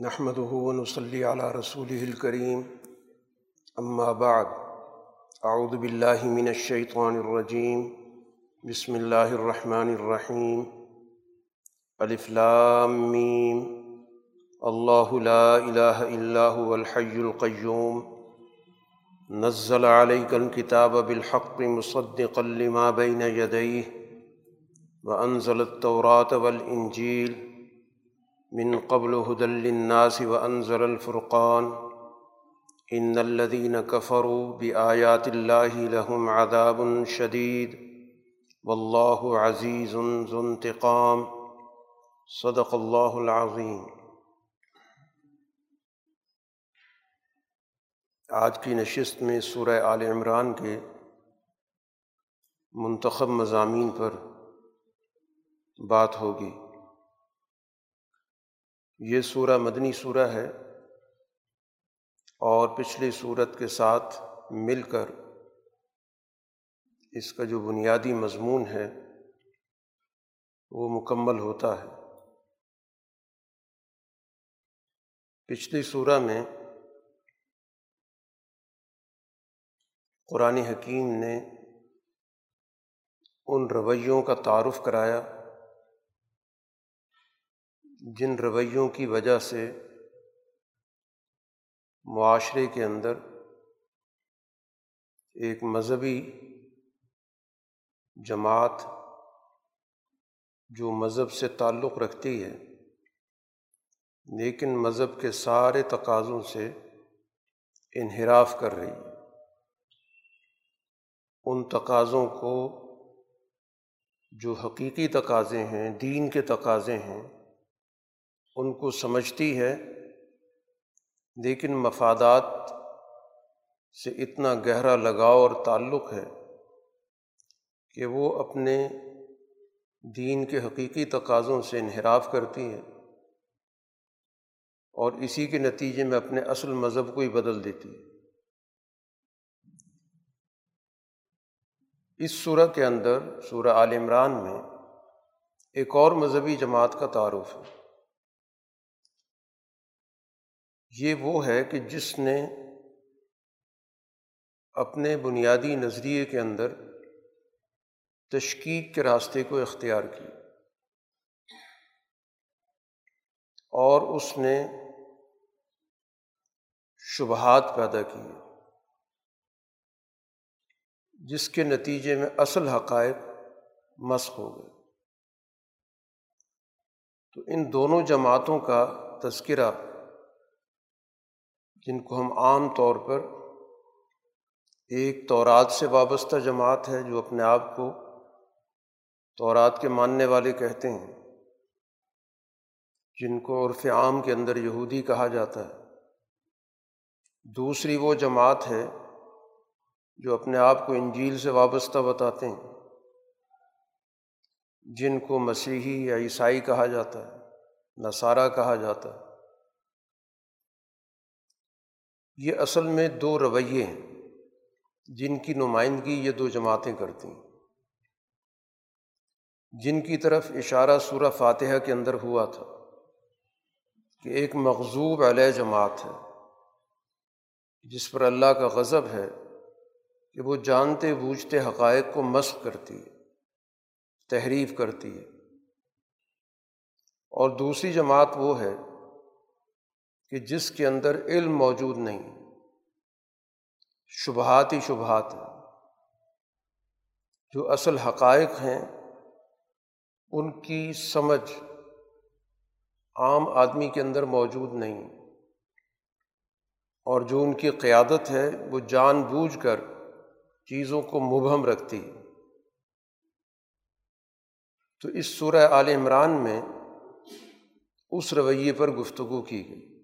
نحمده ونصلي على رسوله الكريم. أما بعد، أعوذ بالله من الشيطان الرجيم. بسم الله الرحمن الرحيم. ألف لام ميم. الله لا إله إلا هو الحي القيوم. نزل عليك الكتاب بالحق مصدقا لما بين يديه. وأنزل التوراة والإنجيل. من قبل هدى للناس وأنزل الفرقان. إن الذين كفروا بآيات الله لهم عذاب شديد. والله عزيز ذو انتقام. صدق الله العظيم. آج کی نشست میں سورہ آل عمران کے منتخب مضامین پر بات ہوگی۔ یہ سورہ مدنی سورہ ہے اور پچھلی صورت کے ساتھ مل کر اس کا جو بنیادی مضمون ہے، وہ مکمل ہوتا ہے۔ پچھلی صورہ میں قرآن حکیم نے ان رویوں کا تعارف کرایا۔ جن رویوں کی وجہ سے معاشرے کے اندر ایک مذہبی جماعت جو مذہب سے تعلق رکھتی ہے، لیکن مذہب کے سارے تقاضوں سے انحراف کر رہی ہے۔ ان تقاضوں کو جو حقیقی تقاضے ہیں، دین کے تقاضے ہیں ان کو سمجھتی ہے، لیکن مفادات سے اتنا گہرا لگاؤ اور تعلق ہے کہ وہ اپنے دین کے حقیقی تقاضوں سے انحراف کرتی ہے اور اسی کے نتیجے میں اپنے اصل مذہب کو ہی بدل دیتی ہے اس صورح کے اندر، سورہ عال عمران میں ایک اور مذہبی جماعت کا تعارف ہے۔ یہ وہ ہے کہ جس نے اپنے بنیادی نظریے کے اندر تشکیق کے راستے کو اختیار کی اور اس نے شبہات پیدا کیے جس کے نتیجے میں اصل حقائق مسق ہو گئے۔ تو ان دونوں جماعتوں کا تذکرہ جن کو ہم عام طور پر ایک تورات سے وابستہ جماعت ہے، جو اپنے آپ کو تورات کے ماننے والے کہتے ہیں، جن کو عرف عام کے اندر یہودی کہا جاتا ہے۔ دوسری وہ جماعت ہے، جو اپنے آپ کو انجیل سے وابستہ بتاتے ہیں، جن کو مسیحی یا عیسائی کہا جاتا ہے، نصارہ کہا جاتا ہے۔ یہ اصل میں دو رویے ہیں، جن کی نمائندگی یہ دو جماعتیں کرتی ہیں جن کی طرف اشارہ سورہ فاتحہ کے اندر ہوا تھا کہ ایک مغزوب علیہ جماعت ہے، جس پر اللہ کا غضب ہے کہ وہ جانتے بوجھتے حقائق کو مشق کرتی ہے، تحریف کرتی ہے۔ اور دوسری جماعت وہ ہے کہ جس کے اندر علم موجود نہیں، شبہات ہی شبہات ہیں۔ جو اصل حقائق ہیں، ان کی سمجھ عام آدمی کے اندر موجود نہیں۔ اور جو ان کی قیادت ہے، وہ جان بوجھ کر چیزوں کو مبہم رکھتی تو اس سورہ عال عمران میں اس رویے پر گفتگو کی گئی۔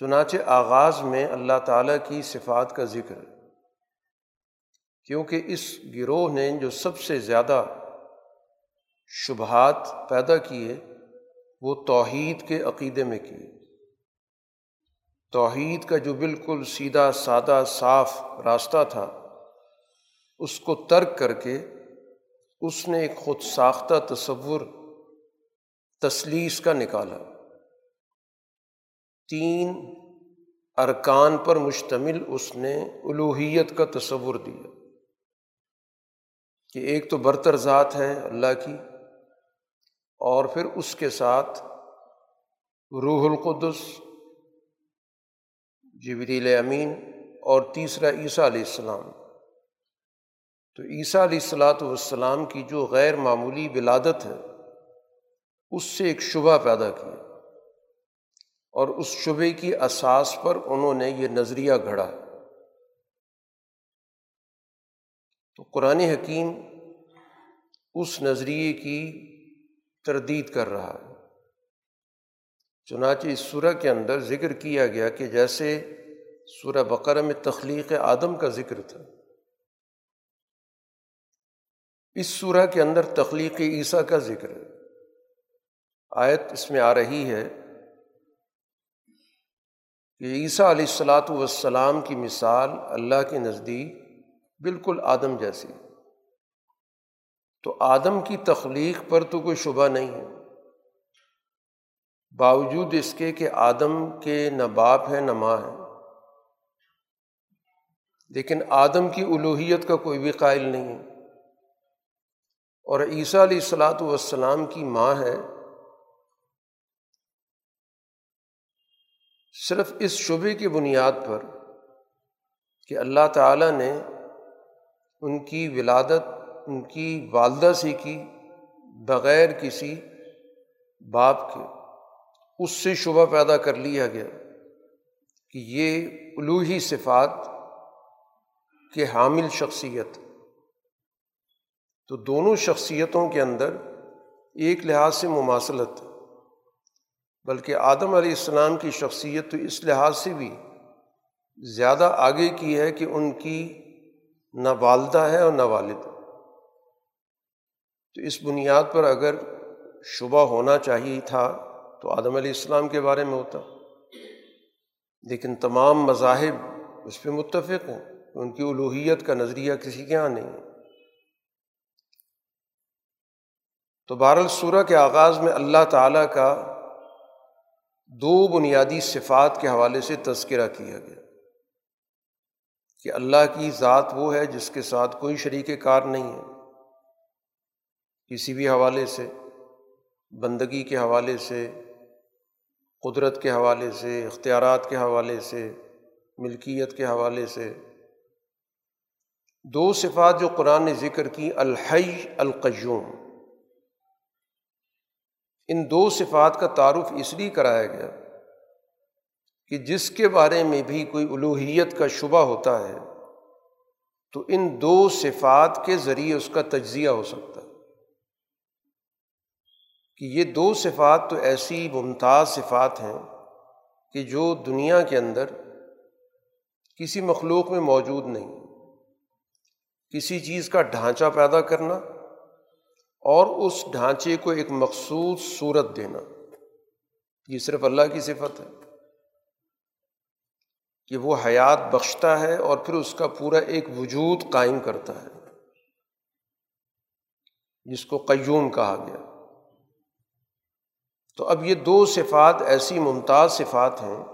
چنانچہ آغاز میں اللہ تعالیٰ کی صفات کا ذکر۔ کیونکہ اس گروہ نے جو سب سے زیادہ شبہات پیدا کیے، وہ توحید کے عقیدے میں کیے۔ توحید کا جو بالکل سیدھا، سادہ، صاف راستہ تھا، اس کو ترک کر کے اس نے ایک خود ساختہ تصور، تسلیس کا نکالا۔ تین ارکان پر مشتمل اس نے الوحیت کا تصور دیا کہ ایک تو برتر ذات ہے اللہ کی اور پھر اس کے ساتھ روح القدس، جبریل امین اور تیسرا عیسیٰ علیہ السلام۔ تو عیسیٰ علیہ السلاۃ والسلام کی جو غیر معمولی ولادت ہے، اس سے ایک شبہ پیدا کیا۔ اور اس شبے کی اساس پر انہوں نے یہ نظریہ گھڑا۔ تو قرآن حکیم اس نظریے کی تردید کر رہا ہے۔ چنانچہ اس سورہ کے اندر ذکر کیا گیا کہ جیسے سورہ بقرہ میں تخلیق آدم کا ذکر تھا۔ اس سورہ کے اندر تخلیق عیسیٰ کا ذکر ہے۔ آیت اس میں آ رہی ہے۔ کہ عیسیٰ علیہ السلاۃ والسلام کی مثال اللہ کے نزدیک بالکل آدم جیسی تو آدم کی تخلیق پر تو کوئی شبہ نہیں ہے۔ باوجود اس کے کہ آدم کے نہ باپ ہے نہ ماں ہے۔ لیکن آدم کی الوحیت کا کوئی بھی قائل نہیں ہے۔ اور عیسیٰ علیہ السلاۃ والسلام کی ماں ہے۔ صرف اس شبے کی بنیاد پر کہ اللہ تعالیٰ نے ان کی ولادت، ان کی والدہ سے کی، بغیر کسی باپ کے اس سے شبہ پیدا کر لیا گیا کہ یہ الوحی صفات کے حامل شخصیت۔ تو دونوں شخصیتوں کے اندر ایک لحاظ سے مماثلت۔ بلکہ آدم علیہ السلام کی شخصیت تو اس لحاظ سے بھی زیادہ آگے کی ہے کہ ان کی نہ والدہ ہے اور نہ والد۔ تو اس بنیاد پر اگر شبہ ہونا چاہیے تھا تو آدم علیہ السلام کے بارے میں ہوتا۔ لیکن تمام مذاہب اس پہ متفق ہیں، ان کی الوحیت کا نظریہ کسی کے یہاں نہیں۔ ہے تو بہر کے آغاز میں اللہ تعالیٰ کا دو بنیادی صفات کے حوالے سے تذکرہ کیا گیا کہ اللہ کی ذات وہ ہے جس کے ساتھ کوئی شریک کار نہیں ہے۔ کسی بھی حوالے سے، بندگی کے حوالے سے، قدرت کے حوالے سے، اختیارات کے حوالے سے، ملکیت کے حوالے سے۔ دو صفات جو قرآن نے ذکر کی، الحی القیوم۔ ان دو صفات کا تعارف اس لیے کرایا گیا کہ جس کے بارے میں بھی کوئی الوحیت کا شبہ ہوتا ہے، تو ان دو صفات کے ذریعے اس کا تجزیہ ہو سکتا ہے۔ کہ یہ دو صفات تو ایسی ممتاز صفات ہیں کہ جو دنیا کے اندر کسی مخلوق میں موجود نہیں، کسی چیز کا ڈھانچہ پیدا کرنا اور اس ڈھانچے کو ایک مخصوص صورت دینا۔ یہ صرف اللہ کی صفت ہے۔ کہ وہ حیات بخشتا ہے اور پھر اس کا پورا ایک وجود قائم کرتا ہے۔ جس کو قیوم کہا گیا۔ تو اب یہ دو صفات ایسی ممتاز صفات ہیں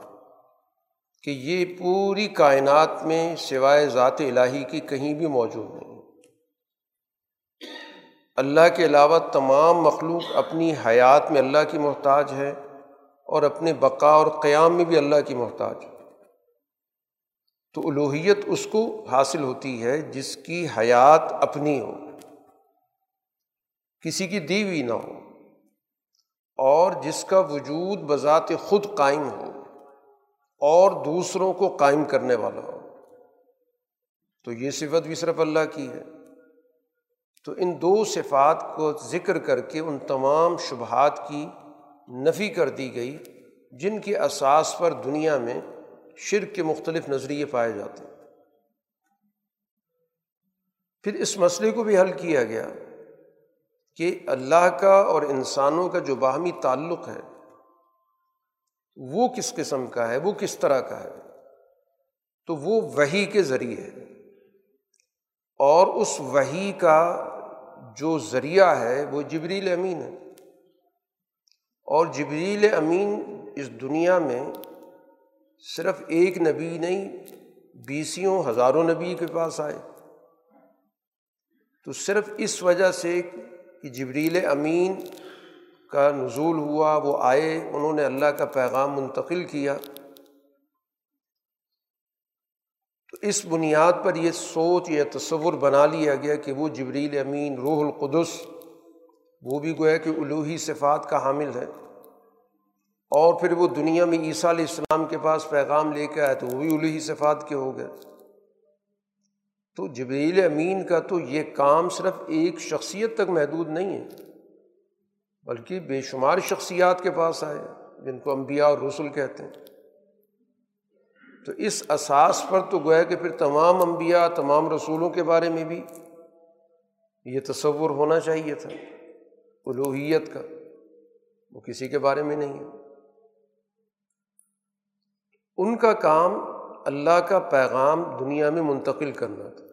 کہ یہ پوری کائنات میں سوائے ذات الہی کی کہیں بھی موجود نہیں۔ اللہ کے علاوہ تمام مخلوق اپنی حیات میں اللہ کی محتاج ہے اور اپنے بقا اور قیام میں بھی اللہ کی محتاج ہے۔ تو الوحیت اس کو حاصل ہوتی ہے جس کی حیات اپنی ہو، کسی کی دی ہوئی نہ ہو، اور جس کا وجود بذات خود قائم ہو اور دوسروں کو قائم کرنے والا ہو۔ تو یہ صفت بھی صرف اللہ کی ہے۔ تو ان دو صفات کو ذکر کر کے ان تمام شبہات کی نفی کر دی گئی، جن کے اساس پر دنیا میں شرک کے مختلف نظریے پائے جاتے ہیں۔ پھر اس مسئلے کو بھی حل کیا گیا کہ اللہ کا اور انسانوں کا جو باہمی تعلق ہے، وہ کس قسم کا ہے، وہ کس طرح کا ہے؟ تو وہ وہی کے ذریعے ہے۔ اور اس وہی کا جو ذریعہ ہے وہ جبریل امین ہے۔ اور جبریل امین اس دنیا میں صرف ایک نبی نہیں، بیسیوں ہزاروں نبی کے پاس آئے۔ تو صرف اس وجہ سے کہ جبریل امین کا نزول ہوا، وہ آئے، انہوں نے اللہ کا پیغام منتقل کیا۔ تو اس بنیاد پر یہ سوچ یا تصور بنا لیا گیا کہ وہ جبریل امین، روح القدس، وہ بھی گویا کہ الوحی صفات کا حامل ہے۔ اور پھر وہ دنیا میں عیسیٰ علیہ السلام کے پاس پیغام لے کے آئے تو وہ بھی الوحی صفات کے ہو گئے۔ تو جبریل امین کا تو یہ کام صرف ایک شخصیت تک محدود نہیں ہے، بلکہ بے شمار شخصیات کے پاس آئے جن کو انبیاء اور رسول کہتے ہیں۔ تو اس اساس پر تو گویا کہ پھر تمام انبیاء، تمام رسولوں کے بارے میں بھی یہ تصور ہونا چاہیے تھا الوحیت کا۔ وہ کسی کے بارے میں نہیں ہے۔ ان کا کام اللہ کا پیغام دنیا میں منتقل کرنا تھا۔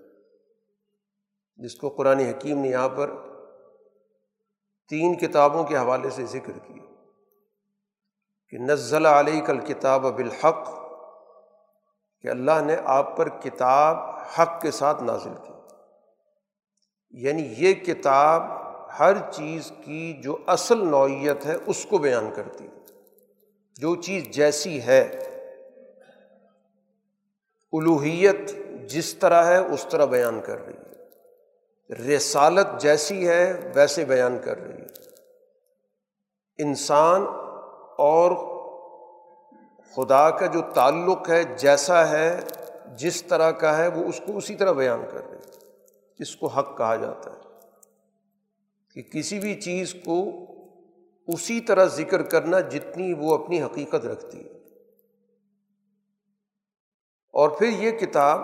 جس کو قرآن حکیم نے یہاں پر تین کتابوں کے حوالے سے ذکر کیا۔ کہ نزل علیہ کل کتاب بالحق کہ اللہ نے آپ پر کتاب حق کے ساتھ نازل کی۔ یعنی یہ کتاب ہر چیز کی جو اصل نوعیت ہے اس کو بیان کرتی جو چیز جیسی ہے، الوحیت جس طرح ہے اس طرح بیان کر رہی ہے۔ رسالت جیسی ہے ویسے بیان کر رہی ہے۔ انسان اور خدا کا جو تعلق ہے، جیسا ہے، جس طرح کا ہے، وہ اس کو اسی طرح بیان کر رہے جس کو حق کہا جاتا ہے۔ کہ کسی بھی چیز کو اسی طرح ذکر کرنا جتنی وہ اپنی حقیقت رکھتی ہے۔ اور پھر یہ کتاب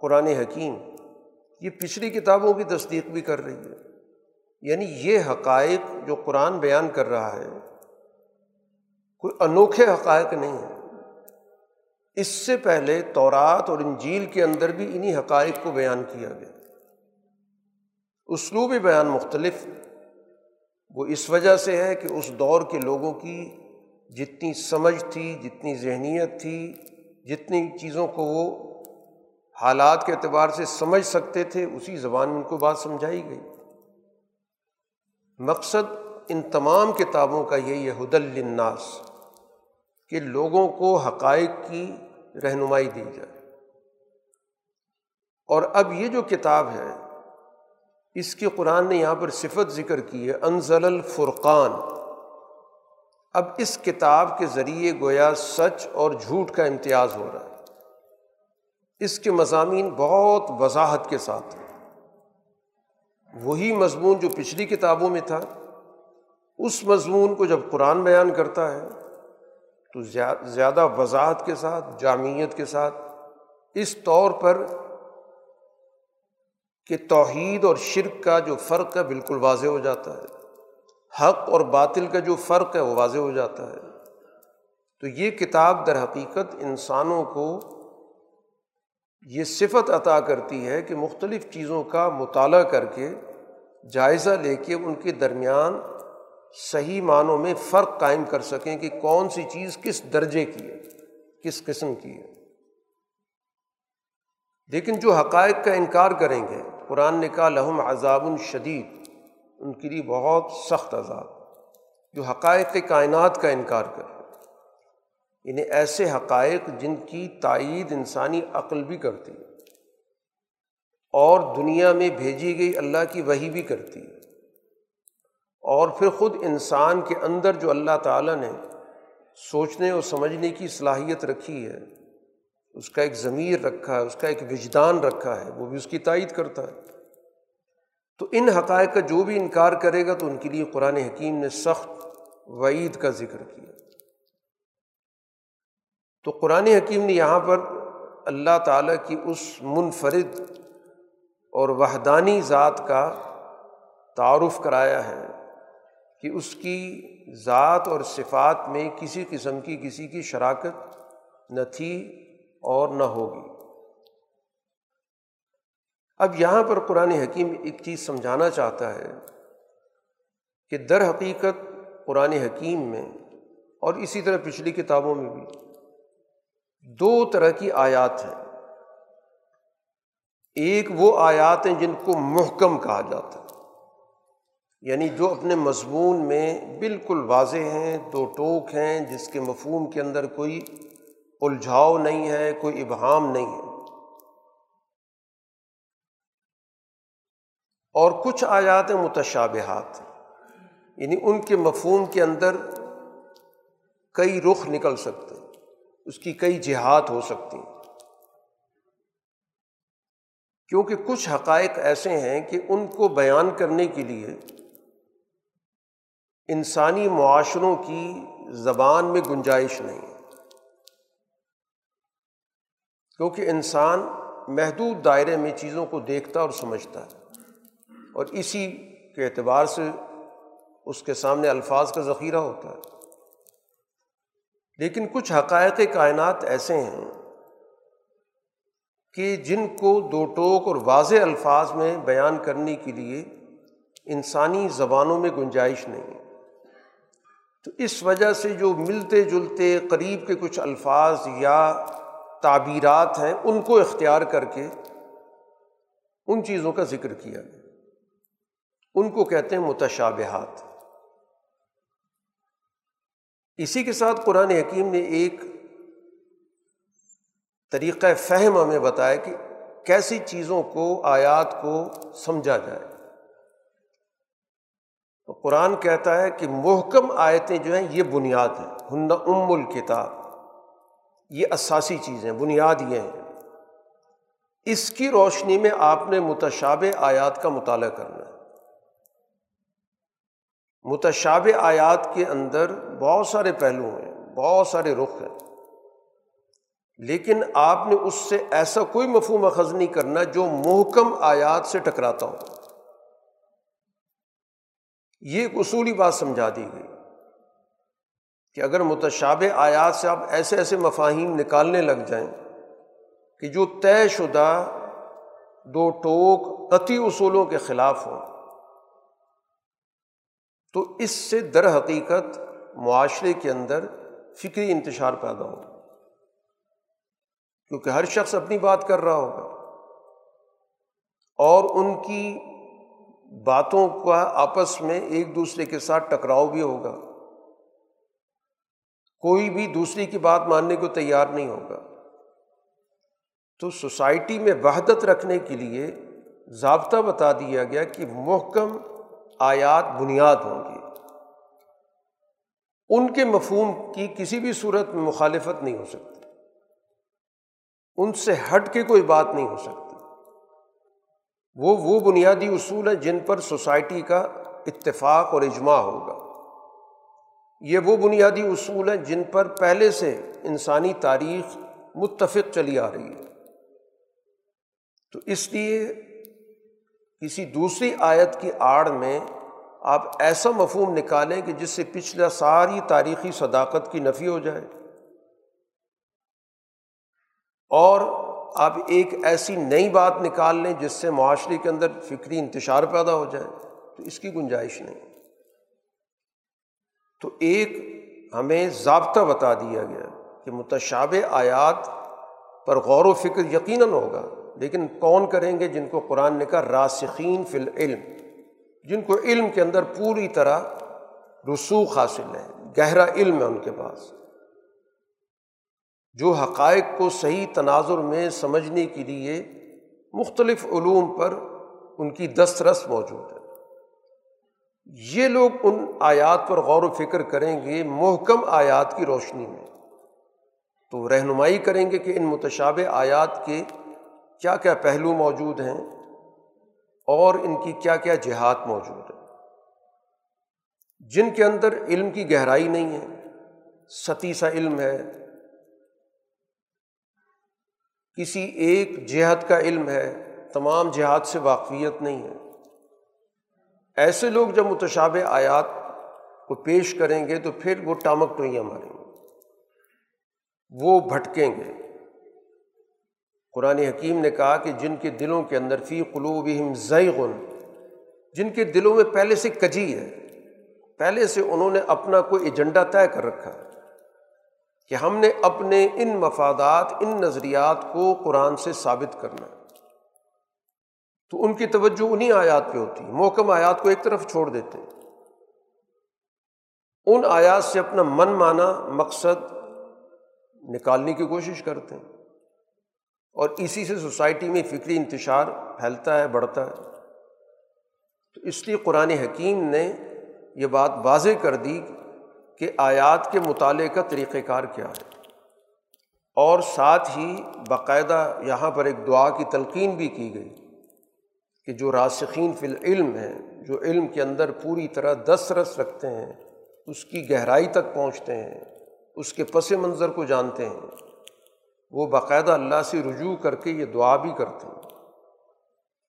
قرآن حکیم، یہ پچھلی کتابوں کی تصدیق بھی کر رہی ہے۔ یعنی یہ حقائق جو قرآن بیان کر رہا ہے کوئی انوکھے حقائق نہیں ہیں۔ اس سے پہلے تورات اور انجیل کے اندر بھی انہیں حقائق کو بیان کیا گیا۔ اسلوب بیان مختلف، وہ اس وجہ سے ہے کہ اس دور کے لوگوں کی جتنی سمجھ تھی، جتنی ذہنیت تھی، جتنی چیزوں کو وہ حالات کے اعتبار سے سمجھ سکتے تھے، اسی زبان میں ان کو بات سمجھائی گئی۔ مقصد ان تمام کتابوں کا یہی ہے حد الناس کہ لوگوں کو حقائق کی رہنمائی دی جائے۔ اور اب یہ جو کتاب ہے، اس کی قرآن نے یہاں پر صفت ذکر کی ہے، انزل الفرقان۔ اب اس کتاب کے ذریعے گویا سچ اور جھوٹ کا امتیاز ہو رہا ہے۔ اس کے مضامین بہت وضاحت کے ساتھ ہیں۔ وہی مضمون جو پچھلی کتابوں میں تھا، اس مضمون کو جب قرآن بیان کرتا ہے تو زیادہ وضاحت کے ساتھ، جامعیت کے ساتھ، اس طور پر کہ توحید اور شرک کا جو فرق ہے بالکل واضح ہو جاتا ہے۔ حق اور باطل کا جو فرق ہے وہ واضح ہو جاتا ہے۔ تو یہ کتاب در حقیقت انسانوں کو یہ صفت عطا کرتی ہے کہ مختلف چیزوں کا مطالعہ کر کے جائزہ لے کے ان کے درمیان صحیح معنوں میں فرق قائم کر سکیں کہ کون سی چیز کس درجے کی ہے، کس قسم کی ہے۔ لیکن جو حقائق کا انکار کریں گے، قرآن نے کہا لہم عذاب الشدید ان کے لیے بہت سخت عذاب۔ جو حقائق کائنات کا انکار کر انہیں ایسے حقائق جن کی تائید انسانی عقل بھی کرتی ہے اور دنیا میں بھیجی گئی اللہ کی وہی بھی کرتی ہے۔ اور پھر خود انسان کے اندر جو اللہ تعالیٰ نے سوچنے اور سمجھنے کی صلاحیت رکھی ہے، اس کا ایک ضمیر رکھا ہے، اس کا ایک وجدان رکھا ہے، وہ بھی اس کی تائید کرتا ہے۔ تو ان حقائق کا جو بھی انکار کرے گا تو ان کے لیے قرآن حکیم نے سخت وعید کا ذکر کیا۔ تو قرآن حکیم نے یہاں پر اللہ تعالیٰ کی اس منفرد اور وحدانی ذات کا تعارف کرایا ہے۔ کہ اس کی ذات اور صفات میں کسی قسم کی کسی کی شراکت نہ تھی اور نہ ہوگی۔ اب یہاں پر قرآن حکیم ایک چیز سمجھانا چاہتا ہے کہ در حقیقت قرآن حکیم میں اور اسی طرح پچھلی کتابوں میں بھی دو طرح کی آیات ہیں۔ ایک وہ آیات ہیں جن کو محکم کہا جاتا ہے۔ یعنی جو اپنے مضمون میں بالکل واضح ہیں، دو ٹوک ہیں، جس کے مفہوم کے اندر کوئی الجھاؤ نہیں ہے، کوئی ابہام نہیں ہے۔ اور کچھ آیات متشابہات یعنی ان کے مفہوم کے اندر کئی رخ نکل سکتے، اس کی کئی جہات ہو سکتی۔ کیونکہ کچھ حقائق ایسے ہیں کہ ان کو بیان کرنے کے لیے انسانی معاشروں کی زبان میں گنجائش نہیں۔ کیونکہ انسان محدود دائرے میں چیزوں کو دیکھتا اور سمجھتا ہے۔ اور اسی کے اعتبار سے اس کے سامنے الفاظ کا ذخیرہ ہوتا ہے۔ لیکن کچھ حقائق کائنات ایسے ہیں کہ جن کو دو ٹوک اور واضح الفاظ میں بیان کرنے کے لیے انسانی زبانوں میں گنجائش نہیں۔ ہے تو اس وجہ سے جو ملتے جلتے قریب کے کچھ الفاظ یا تعبیرات ہیں، ان کو اختیار کر کے ان چیزوں کا ذکر کیا گیا۔ ان کو کہتے ہیں متشابہات۔ اسی کے ساتھ قرآن حکیم نے ایک طریقۂ فہم ہمیں بتایا کہ کیسی چیزوں کو، آیات کو سمجھا جائے۔ تو قرآن کہتا ہے کہ محکم آیتیں جو ہیں یہ بنیاد ہیں۔ ہن ام الکتاب۔ یہ اساسی چیزیں، بنیاد یہ ہیں۔ اس کی روشنی میں آپ نے متشاب آیات کا مطالعہ کرنا ہے۔ متشاب آیات کے اندر بہت سارے پہلو ہیں، بہت سارے رخ ہیں۔ لیکن آپ نے اس سے ایسا کوئی مفہوم اخذ نہیں کرنا جو محکم آیات سے ٹکراتا ہو۔ یہ ایک اصولی بات سمجھا دی گئی کہ اگر متشاب آیات سے آپ ایسے ایسے مفاہیم نکالنے لگ جائیں کہ جو طے شدہ دو ٹوک قطعی اصولوں کے خلاف ہوں، تو اس سے در حقیقت معاشرے کے اندر فکری انتشار پیدا ہو۔ کیونکہ ہر شخص اپنی بات کر رہا ہوگا اور ان کی باتوں کا آپس میں ایک دوسرے کے ساتھ ٹکراؤ بھی ہوگا۔ کوئی بھی دوسری کی بات ماننے کو تیار نہیں ہوگا۔ تو سوسائٹی میں وحدت رکھنے کے لیے ضابطہ بتا دیا گیا کہ محکم آیات بنیاد ہوں گی ان کے مفہوم کی کسی بھی صورت میں مخالفت نہیں ہو سکتی۔ ان سے ہٹ کے کوئی بات نہیں ہو سکتی۔ وہ وہ بنیادی اصول ہیں جن پر سوسائٹی کا اتفاق اور اجماع ہوگا۔ یہ وہ بنیادی اصول ہیں جن پر پہلے سے انسانی تاریخ متفق چلی آ رہی ہے۔ تو اس لیے کسی دوسری آیت کی آڑ میں آپ ایسا مفہوم نکالیں کہ جس سے پچھلا ساری تاریخی صداقت کی نفی ہو جائے۔ اور آپ ایک ایسی نئی بات نکال لیں جس سے معاشرے کے اندر فکری انتشار پیدا ہو جائے، تو اس کی گنجائش نہیں۔ تو ایک ہمیں ضابطہ بتا دیا گیا کہ متشاب آیات پر غور و فکر یقیناً ہوگا، لیکن کون کریں گے جن کو قرآن نے کہا راسخین فی العلم، جن کو علم کے اندر پوری طرح رسوخ حاصل ہے، گہرا علم ہے ان کے پاس۔ جو حقائق کو صحیح تناظر میں سمجھنے کے لیے مختلف علوم پر ان کی دسترس موجود ہے۔ یہ لوگ ان آیات پر غور و فکر کریں گے محکم آیات کی روشنی میں۔ تو رہنمائی کریں گے کہ ان متشاب آیات کے کیا کیا پہلو موجود ہیں اور ان کی کیا کیا جہاد موجود ہے جن کے اندر علم کی گہرائی نہیں ہے ستی سا علم ہے کسی ایک جہت کا علم ہے، تمام جہاد سے واقفیت نہیں ہے۔ ایسے لوگ جب متشاب آیات کو پیش کریں گے تو پھر وہ ٹامک ٹوئیاں ماریں گے۔ وہ بھٹکیں گے۔ قرآن حکیم نے کہا کہ جن کے دلوں کے اندر فی قلوب زیغن جن کے دلوں میں پہلے سے کجی ہے، پہلے سے انہوں نے اپنا کوئی ایجنڈا طے کر رکھا۔ ہے کہ ہم نے اپنے ان مفادات، ان نظریات کو قرآن سے ثابت کرنا ہے۔ تو ان کی توجہ انہیں آیات پہ ہوتی ہے محکم آیات کو ایک طرف چھوڑ دیتے۔ ہیں ان آیات سے اپنا من مانا، مقصد نکالنے کی کوشش کرتے۔ ہیں اور اسی سے سوسائٹی میں فکری انتشار پھیلتا ہے، بڑھتا ہے۔ تو اس لیے قرآن حکیم نے یہ بات واضح کر دی کہ آیات کے مطالعے کا طریقۂ کار کیا ہے۔ اور ساتھ ہی باقاعدہ یہاں پر ایک دعا کی تلقین بھی کی گئی کہ جو راسخین فی العلم ہیں، جو علم کے اندر پوری طرح دس رس رکھتے ہیں، اس کی گہرائی تک پہنچتے ہیں، اس کے پس منظر کو جانتے ہیں، وہ باقاعدہ اللہ سے رجوع کر کے یہ دعا بھی کرتے ہیں۔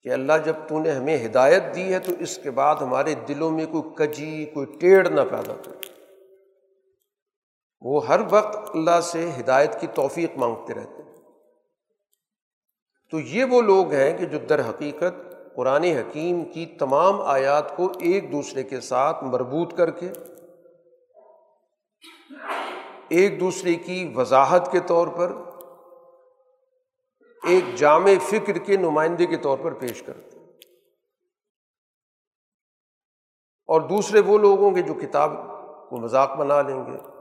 کہ اللہ جب تو نے ہمیں ہدایت دی ہے تو اس کے بعد ہمارے دلوں میں کوئی کجی، کوئی ٹیڑھ نہ پیدا کر وہ ہر وقت اللہ سے ہدایت کی توفیق مانگتے رہتے ہیں۔ تو یہ وہ لوگ ہیں کہ جو در حقیقت قرآن حکیم کی تمام آیات کو ایک دوسرے کے ساتھ مربوط کر کے، ایک دوسرے کی وضاحت کے طور پر، ایک جامع فکر کے نمائندے کے طور پر پیش کرتے ہیں۔ اور دوسرے وہ لوگ ہوں گے جو کتاب کو مذاق بنا لیں گے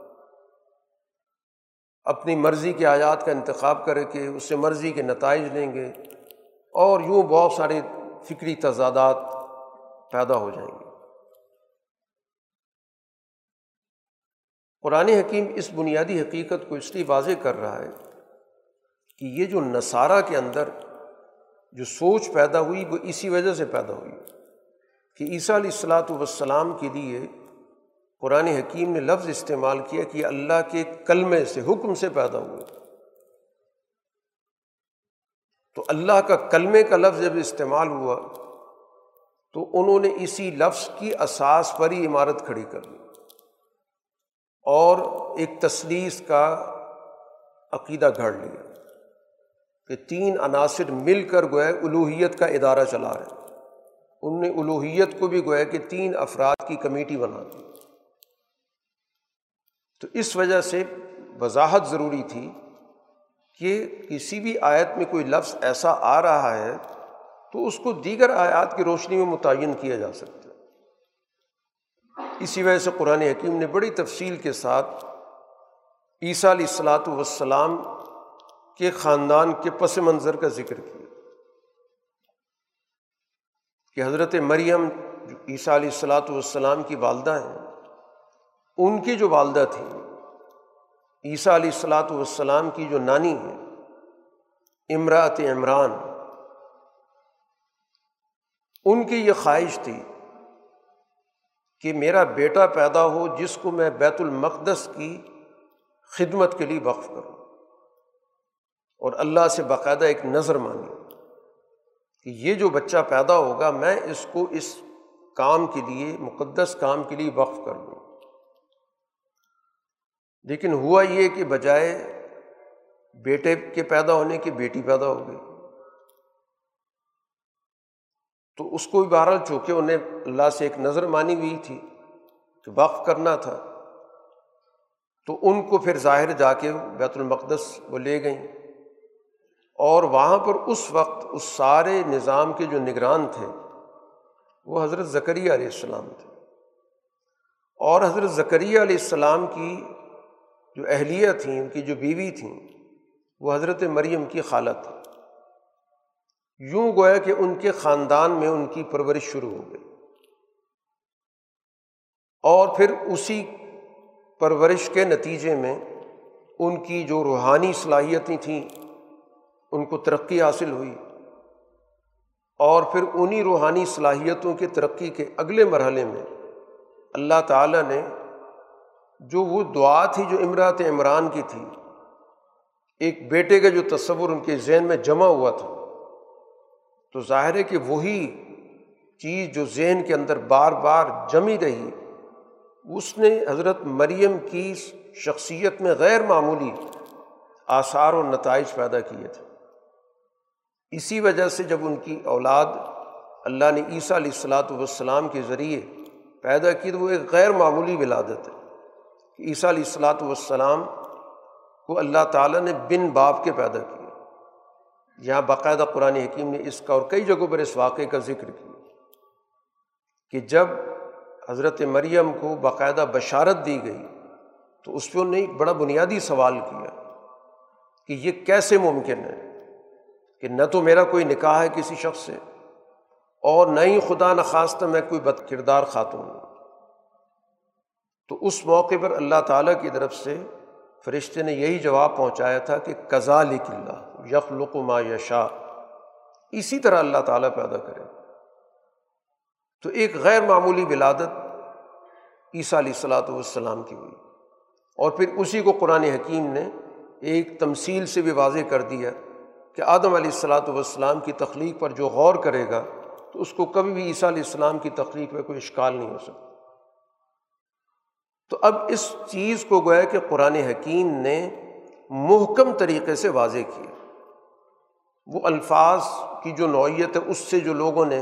اپنی مرضی کے آیات کا انتخاب کر کے اس سے مرضی کے نتائج لیں گے اور یوں بہت سارے فکری تضادات پیدا ہو جائیں گے۔ قرآن حکیم اس بنیادی حقیقت کو اس لیے واضح کر رہا ہے کہ یہ جو نصارہ کے اندر جو سوچ پیدا ہوئی وہ اسی وجہ سے پیدا ہوئی کہ عیسیٰ علیہ السلاۃ والسلام کے لیے قرآن حکیم نے لفظ استعمال کیا کہ اللہ کے کلمے سے، حکم سے پیدا ہوئے۔ تو اللہ کا کلمے کا لفظ جب استعمال ہوا، تو انہوں نے اسی لفظ کی اساس پر ہی عمارت کھڑی کر لی اور ایک تصلیس کا عقیدہ گھڑ لیا کہ تین عناصر مل کر گویا الوحیت کا ادارہ چلا رہے۔ ان نے الوحیت کو بھی گویا کہ تین افراد کی کمیٹی بنا دی۔ تو اس وجہ سے وضاحت ضروری تھی کہ کسی بھی آیت میں کوئی لفظ ایسا آ رہا ہے تو اس کو دیگر آیات کی روشنی میں متعین کیا جا سکتا ہے۔ اسی وجہ سے قرآن حکیم نے بڑی تفصیل کے ساتھ عیسیٰ علیہ السلاۃ والسلام کے خاندان کے پس منظر کا ذکر کیا۔ کہ حضرت مریم عیسیٰ علیہ السلاۃ والسلام کی والدہ ہیں ان کی جو والدہ تھیں عیسیٰ علیہ السلاۃ والسلام کی جو نانی ہے امراط عمران، ان کی یہ خواہش تھی کہ میرا بیٹا پیدا ہو جس کو میں بیت المقدس کی خدمت کے لیے وقف کروں۔ اور اللہ سے باقاعدہ ایک نظر مانی کہ یہ جو بچہ پیدا ہوگا، میں اس کو اس کام کے لیے، مقدس کام کے لیے وقف کر دوں۔ لیکن ہوا یہ کہ بجائے بیٹے کے پیدا ہونے کی بیٹی پیدا ہو گئی۔ تو اس کو بھی بہرحال چونکہ انہیں اللہ سے ایک نظر مانی ہوئی تھی کہ وقف کرنا تھا، تو ان کو پھر ظاہر جا کے بیت المقدس وہ لے گئیں۔ اور وہاں پر اس وقت اس سارے نظام کے جو نگران تھے، وہ حضرت ذکریہ علیہ السلام تھے۔ اور حضرت ذکریہ علیہ السلام کی جو اہلیہ تھیں، ان کی جو بیوی تھیں، وہ حضرت مریم کی خالہ تھی یوں گویا کہ ان کے خاندان میں ان کی پرورش شروع ہو گئی۔ اور پھر اسی پرورش کے نتیجے میں ان کی جو روحانی صلاحیتیں تھیں، ان کو ترقی حاصل ہوئی۔ اور پھر انہیں روحانی صلاحیتوں کی ترقی کے اگلے مرحلے میں اللہ تعالیٰ نے جو وہ دعا تھی جو امراط عمران کی تھی، ایک بیٹے کا جو تصور ان کے ذہن میں جمع ہوا تھا۔ تو ظاہر ہے کہ وہی چیز جو ذہن کے اندر بار بار جمی رہی، اس نے حضرت مریم کی شخصیت میں غیر معمولی آثار و نتائج پیدا کیے تھے۔ اسی وجہ سے جب ان کی اولاد اللہ نے عیسیٰ علیہ السلاۃ والسلام کے ذریعے پیدا کی تو وہ ایک غیر معمولی ولادت ہے۔ کہ عیسیٰ علیہ السلاۃ والسلام کو اللہ تعالیٰ نے بن باپ کے پیدا کیا یہاں باقاعدہ قرآن حکیم نے اس کا اور کئی جگہوں پر اس واقعے کا ذکر کیا کہ جب حضرت مریم کو باقاعدہ بشارت دی گئی تو اس پہ انہوں نے ایک بڑا بنیادی سوال کیا کہ یہ کیسے ممکن ہے کہ نہ تو میرا کوئی نکاح ہے کسی شخص سے اور نہ ہی خدا نخواستہ میں کوئی بد کردار خاتون ہوں۔ تو اس موقع پر اللہ تعالیٰ کی طرف سے فرشتے نے یہی جواب پہنچایا تھا کہ کزا لک اللہ یخ ما یشا اسی طرح اللہ تعالیٰ پیدا کرے۔ تو ایک غیر معمولی ولادت عیسیٰ علیہ السلاۃ والسلام کی ہوئی۔ اور پھر اسی کو قرآن حکیم نے ایک تمثیل سے بھی واضح کر دیا کہ آدم علیہ السلاۃ والسلام کی تخلیق پر جو غور کرے گا، تو اس کو کبھی بھی عیسیٰ علیہ السلام کی تخلیق میں کوئی اشکال نہیں ہو سکتا۔ تو اب اس چیز کو گویا کہ قرآن حکیم نے محکم طریقے سے واضح کیا۔ وہ الفاظ کی جو نوعیت ہے، اس سے جو لوگوں نے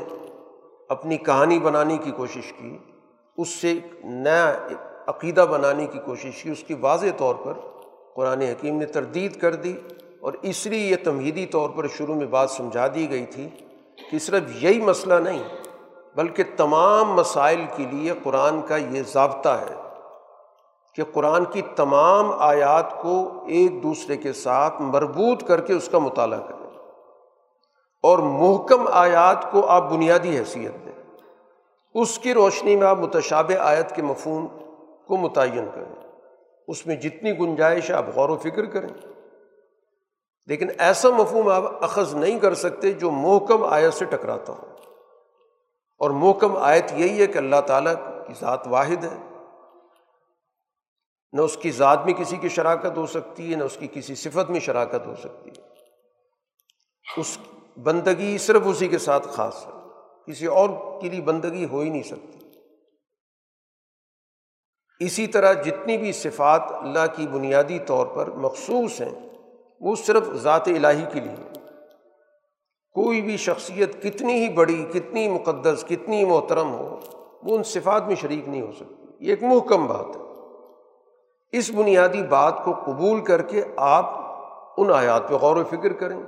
اپنی کہانی بنانے کی کوشش کی، اس سے ایک نیا عقیدہ بنانے کی کوشش کی، اس کی واضح طور پر قرآن حکیم نے تردید کر دی اور اس لیے یہ تمہیدی طور پر شروع میں بات سمجھا دی گئی تھی کہ صرف یہی مسئلہ نہیں، بلکہ تمام مسائل کے لیے قرآن کا یہ ضابطہ ہے۔ کہ قرآن کی تمام آیات کو ایک دوسرے کے ساتھ مربوط کر کے اس کا مطالعہ کریں۔ اور محکم آیات کو آپ بنیادی حیثیت دیں۔ اس کی روشنی میں آپ متشاب آیت کے مفہوم کو متعین کریں۔ اس میں جتنی گنجائش ہے آپ غور و فکر کریں۔ لیکن ایسا مفہوم آپ اخذ نہیں کر سکتے جو محکم آیت سے ٹکراتا ہو۔ اور محکم آیت یہی ہے کہ اللہ تعالیٰ کی ذات واحد ہے۔ نہ اس کی ذات میں کسی کی شراکت ہو سکتی ہے، نہ اس کی کسی صفت میں شراکت ہو سکتی ہے۔ اس بندگی صرف اسی کے ساتھ خاص ہے۔ کسی اور کے لیے بندگی ہو ہی نہیں سکتی۔ اسی طرح جتنی بھی صفات اللہ کی بنیادی طور پر مخصوص ہیں، وہ صرف ذات الہی کے لیے۔ کوئی بھی شخصیت کتنی ہی بڑی، کتنی مقدس، کتنی محترم ہو، وہ ان صفات میں شریک نہیں ہو سکتی۔ یہ ایک محکم بات ہے۔ اس بنیادی بات کو قبول کر کے آپ ان آیات پہ غور و فکر کریں۔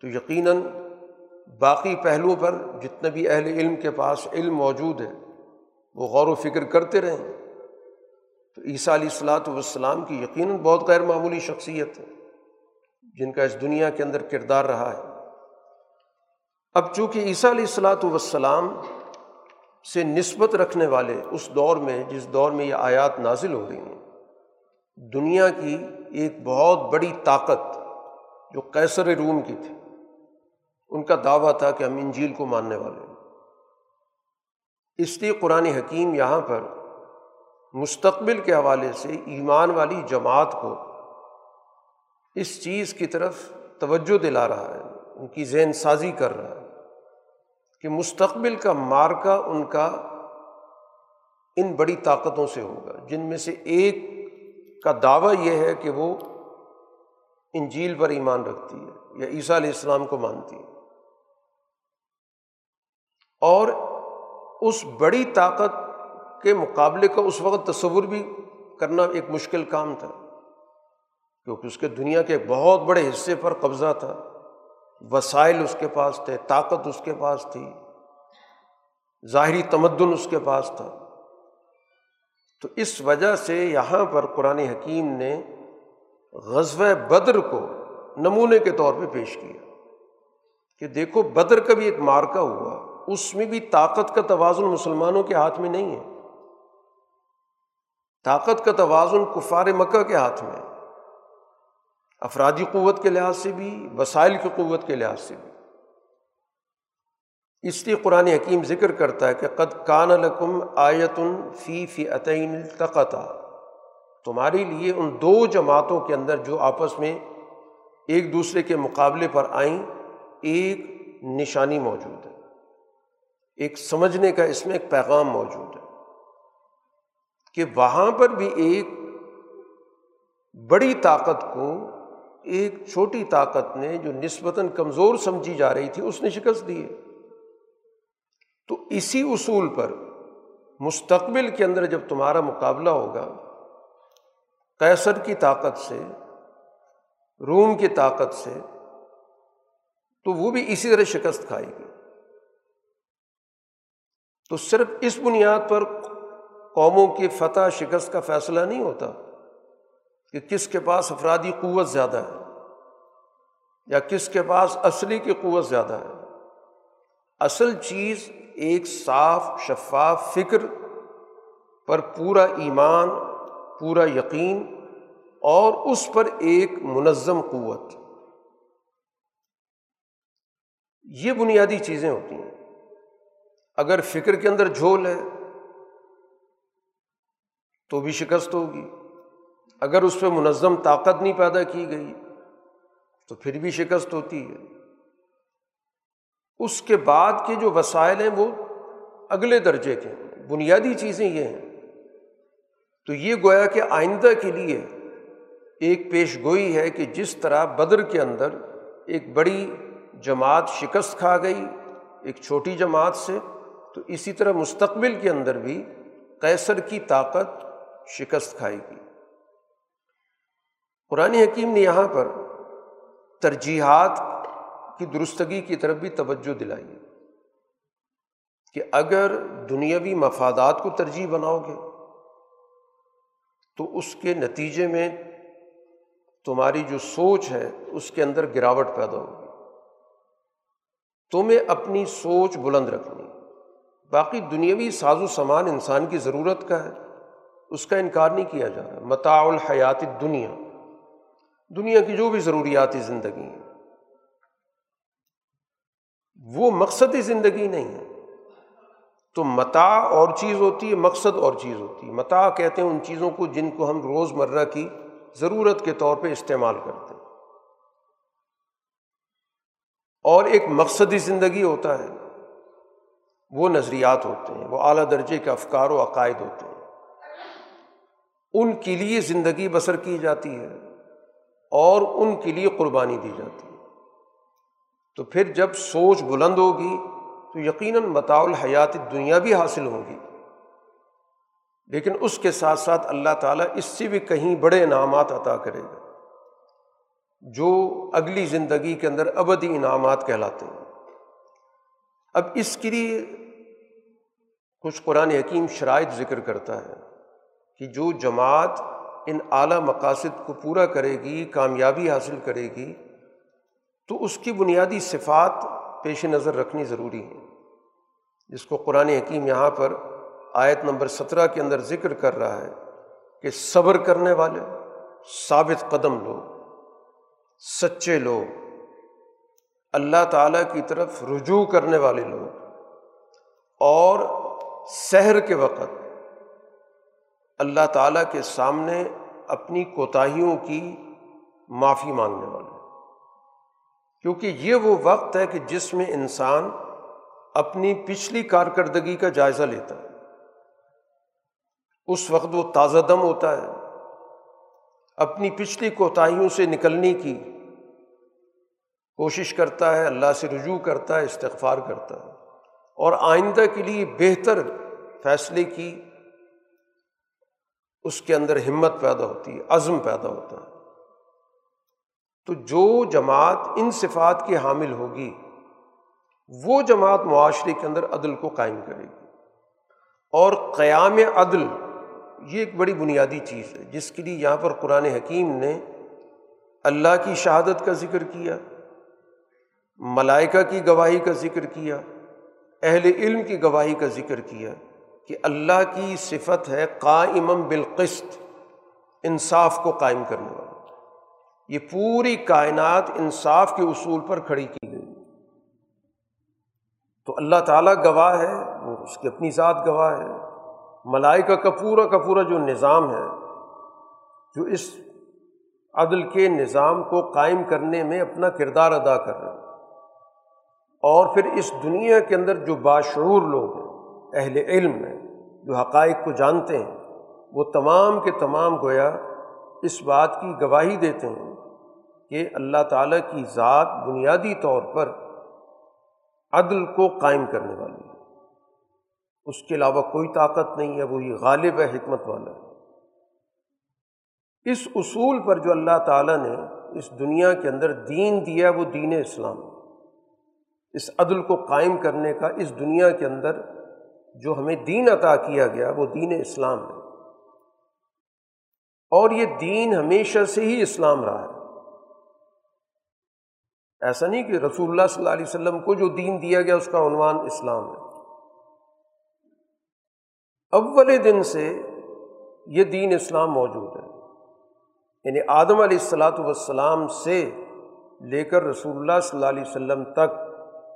تو یقیناً باقی پہلوؤں پر جتنے بھی اہل علم کے پاس علم موجود ہے، وہ غور و فکر کرتے رہیں۔ تو عیسیٰ علیہ السلاۃ والسلام کی یقیناً بہت غیر معمولی شخصیت ہے، جن کا اس دنیا کے اندر کردار رہا ہے۔ اب چونکہ عیسیٰ علیہ السلاۃ والسلام سے نسبت رکھنے والے اس دور میں، جس دور میں یہ آیات نازل ہو رہی ہیں دنیا کی ایک بہت بڑی طاقت جو کیسر روم کی تھی۔ ان کا دعویٰ تھا کہ ہم انجیل کو ماننے والے ہیں۔ اس لیے قرآن حکیم یہاں پر مستقبل کے حوالے سے ایمان والی جماعت کو اس چیز کی طرف توجہ دلا رہا ہے، ان کی ذہن سازی کر رہا ہے کہ مستقبل کا مارکا ان کا ان بڑی طاقتوں سے ہوگا، جن میں سے ایک کا دعویٰ یہ ہے کہ وہ انجیل پر ایمان رکھتی ہے یا عیسیٰ علیہ السلام کو مانتی ہے۔ اور اس بڑی طاقت کے مقابلے کا اس وقت تصور بھی کرنا ایک مشکل کام تھا، کیونکہ اس کے دنیا کے بہت بڑے حصے پر قبضہ تھا۔ وسائل اس کے پاس تھے، طاقت اس کے پاس تھی۔ ظاہری تمدن اس کے پاس تھا۔ تو اس وجہ سے یہاں پر قرآن حکیم نے غزب بدر کو نمونے کے طور پہ پیش کیا کہ دیکھو بدر کا بھی ایک مارکا ہوا، اس میں بھی طاقت کا توازن مسلمانوں کے ہاتھ میں نہیں ہے۔ طاقت کا توازن کفار مکہ کے ہاتھ میں افرادی قوت کے لحاظ سے بھی، وسائل کی قوت کے لحاظ سے بھی۔ اس لیے قرآن حکیم ذکر کرتا ہے کہ قد کان القم آیتن فی فی عطین تمہارے لیے ان دو جماعتوں کے اندر جو آپس میں ایک دوسرے کے مقابلے پر آئیں، ایک نشانی موجود ہے، ایک سمجھنے کا اس میں ایک پیغام موجود ہے کہ وہاں پر بھی ایک بڑی طاقت کو، ایک چھوٹی طاقت نے جو نسبتاً کمزور سمجھی جا رہی تھی، اس نے شکست دی ہے۔ تو اسی اصول پر مستقبل کے اندر جب تمہارا مقابلہ ہوگا کیسر کی طاقت سے، روم کی طاقت سے، تو وہ بھی اسی طرح شکست کھائے گی۔ تو صرف اس بنیاد پر قوموں کی فتح، شکست کا فیصلہ نہیں ہوتا کہ کس کے پاس افرادی قوت زیادہ ہے یا کس کے پاس اصلی کی قوت زیادہ ہے۔ اصل چیز ایک صاف، شفاف فکر پر پورا ایمان، پورا یقین اور اس پر ایک منظم قوت۔ یہ بنیادی چیزیں ہوتی ہیں۔ اگر فکر کے اندر جھول ہے تو بھی شکست ہوگی۔ اگر اس پہ منظم طاقت نہیں پیدا کی گئی تو پھر بھی شکست ہوتی ہے۔ اس کے بعد کے جو وسائل ہیں وہ اگلے درجے کے ہیں۔ بنیادی چیزیں یہ ہیں۔ تو یہ گویا کہ آئندہ کے لیے ایک پیش گوئی ہے کہ جس طرح بدر کے اندر ایک بڑی جماعت شکست کھا گئی، ایک چھوٹی جماعت سے، تو اسی طرح مستقبل کے اندر بھی کیسر کی طاقت شکست کھائے گی قرآن حکیم نے یہاں پر ترجیحات کی درستگی کی طرف بھی توجہ دلائی کہ اگر دنیاوی مفادات کو ترجیح بناؤ گے تو اس کے نتیجے میں تمہاری جو سوچ ہے اس کے اندر گراوٹ پیدا ہوگی۔ تمہیں اپنی سوچ بلند رکھنی۔ باقی دنیاوی ساز و سامان انسان کی ضرورت کا ہے، اس کا انکار نہیں کیا جا رہا۔ متاع الحیات دنیا دنیا کی جو بھی ضروریاتی زندگی ہیں وہ مقصدی زندگی نہیں ہے۔ تو متا اور چیز ہوتی ہے، مقصد اور چیز ہوتی ہے۔ متا کہتے ہیں ان چیزوں کو جن کو ہم روز مرہ کی ضرورت کے طور پہ استعمال کرتے ہیں۔ اور ایک مقصدی زندگی ہوتا ہے، وہ نظریات ہوتے ہیں، وہ اعلیٰ درجے کے افکار و عقائد ہوتے ہیں۔ ان کے لیے زندگی بسر کی جاتی ہے اور ان کے لیے قربانی دی جاتی ہے۔ تو پھر جب سوچ بلند ہوگی تو یقیناً متاع الحیات دنیا بھی حاصل ہوگی لیکن اس کے ساتھ ساتھ اللہ تعالیٰ اس سے بھی کہیں بڑے انعامات عطا کرے گا، جو اگلی زندگی کے اندر ابدی انعامات کہلاتے ہیں۔ اب اس کے لیے کچھ قرآن حکیم شرائط ذکر کرتا ہے کہ جو جماعت ان اعلیٰ مقاصد کو پورا کرے گی، کامیابی حاصل کرے گی تو اس کی بنیادی صفات پیش نظر رکھنی ضروری ہے جس کو قرآن حکیم یہاں پر آیت نمبر سترہ کے اندر ذکر کر رہا ہے کہ صبر کرنے والے، ثابت قدم لوگ سچے لوگ اللہ تعالیٰ کی طرف رجوع کرنے والے لوگ اور سحر کے وقت اللہ تعالیٰ کے سامنے اپنی کوتاہیوں کی معافی مانگنے والے۔ کیونکہ یہ وہ وقت ہے کہ جس میں انسان اپنی پچھلی کارکردگی کا جائزہ لیتا ہے۔ اس وقت وہ تازہ دم ہوتا ہے۔ اپنی پچھلی کوتاہیوں سے نکلنے کی کوشش کرتا ہے، اللہ سے رجوع کرتا ہے، استغفار کرتا ہے۔ اور آئندہ کے لیے بہتر فیصلے کی اس کے اندر ہمت پیدا ہوتی ہے، عزم پیدا ہوتا ہے۔ تو جو جماعت ان صفات کی حامل ہوگی، وہ جماعت معاشرے کے اندر عدل کو قائم کرے گی۔ اور قیام عدل یہ ایک بڑی بنیادی چیز ہے، جس کے لیے یہاں پر قرآن حکیم نے اللہ کی شہادت کا ذکر کیا، ملائکہ کی گواہی کا ذکر کیا، اہل علم کی گواہی کا ذکر کیا کہ اللہ کی صفت ہے قائم بالقسط، انصاف کو قائم کرنے والا۔ یہ پوری کائنات انصاف کے اصول پر کھڑی کی گئی۔ تو اللہ تعالیٰ گواہ ہے، وہ اس کی اپنی ذات گواہ ہے۔ ملائکہ کا پورا کا پورا جو نظام ہے، جو اس عدل کے نظام کو قائم کرنے میں اپنا کردار ادا کر رہے ہیں۔ اور پھر اس دنیا کے اندر جو باشعور لوگ ہیں، اہل علم ہیں، جو حقائق کو جانتے ہیں، وہ تمام کے تمام گویا اس بات کی گواہی دیتے ہیں کہ اللہ تعالیٰ کی ذات بنیادی طور پر عدل کو قائم کرنے والی ہے۔ اس کے علاوہ کوئی طاقت نہیں ہے، وہی غالب ہے، حکمت والا ہے۔ اس اصول پر جو اللہ تعالیٰ نے اس دنیا کے اندر دین دیا وہ دین اسلام اس عدل کو قائم کرنے کا، اس دنیا کے اندر جو ہمیں دین عطا کیا گیا، وہ دین اسلام ہے۔ اور یہ دین ہمیشہ سے ہی اسلام رہا ہے۔ ایسا نہیں کہ رسول اللہ صلی اللہ علیہ وسلم کو جو دین دیا گیا اس کا عنوان اسلام ہے۔ اول دن سے یہ دین اسلام موجود ہے۔ یعنی آدم علیہ السلاۃ والسلام سے لے کر رسول اللہ صلی اللہ علیہ وسلم تک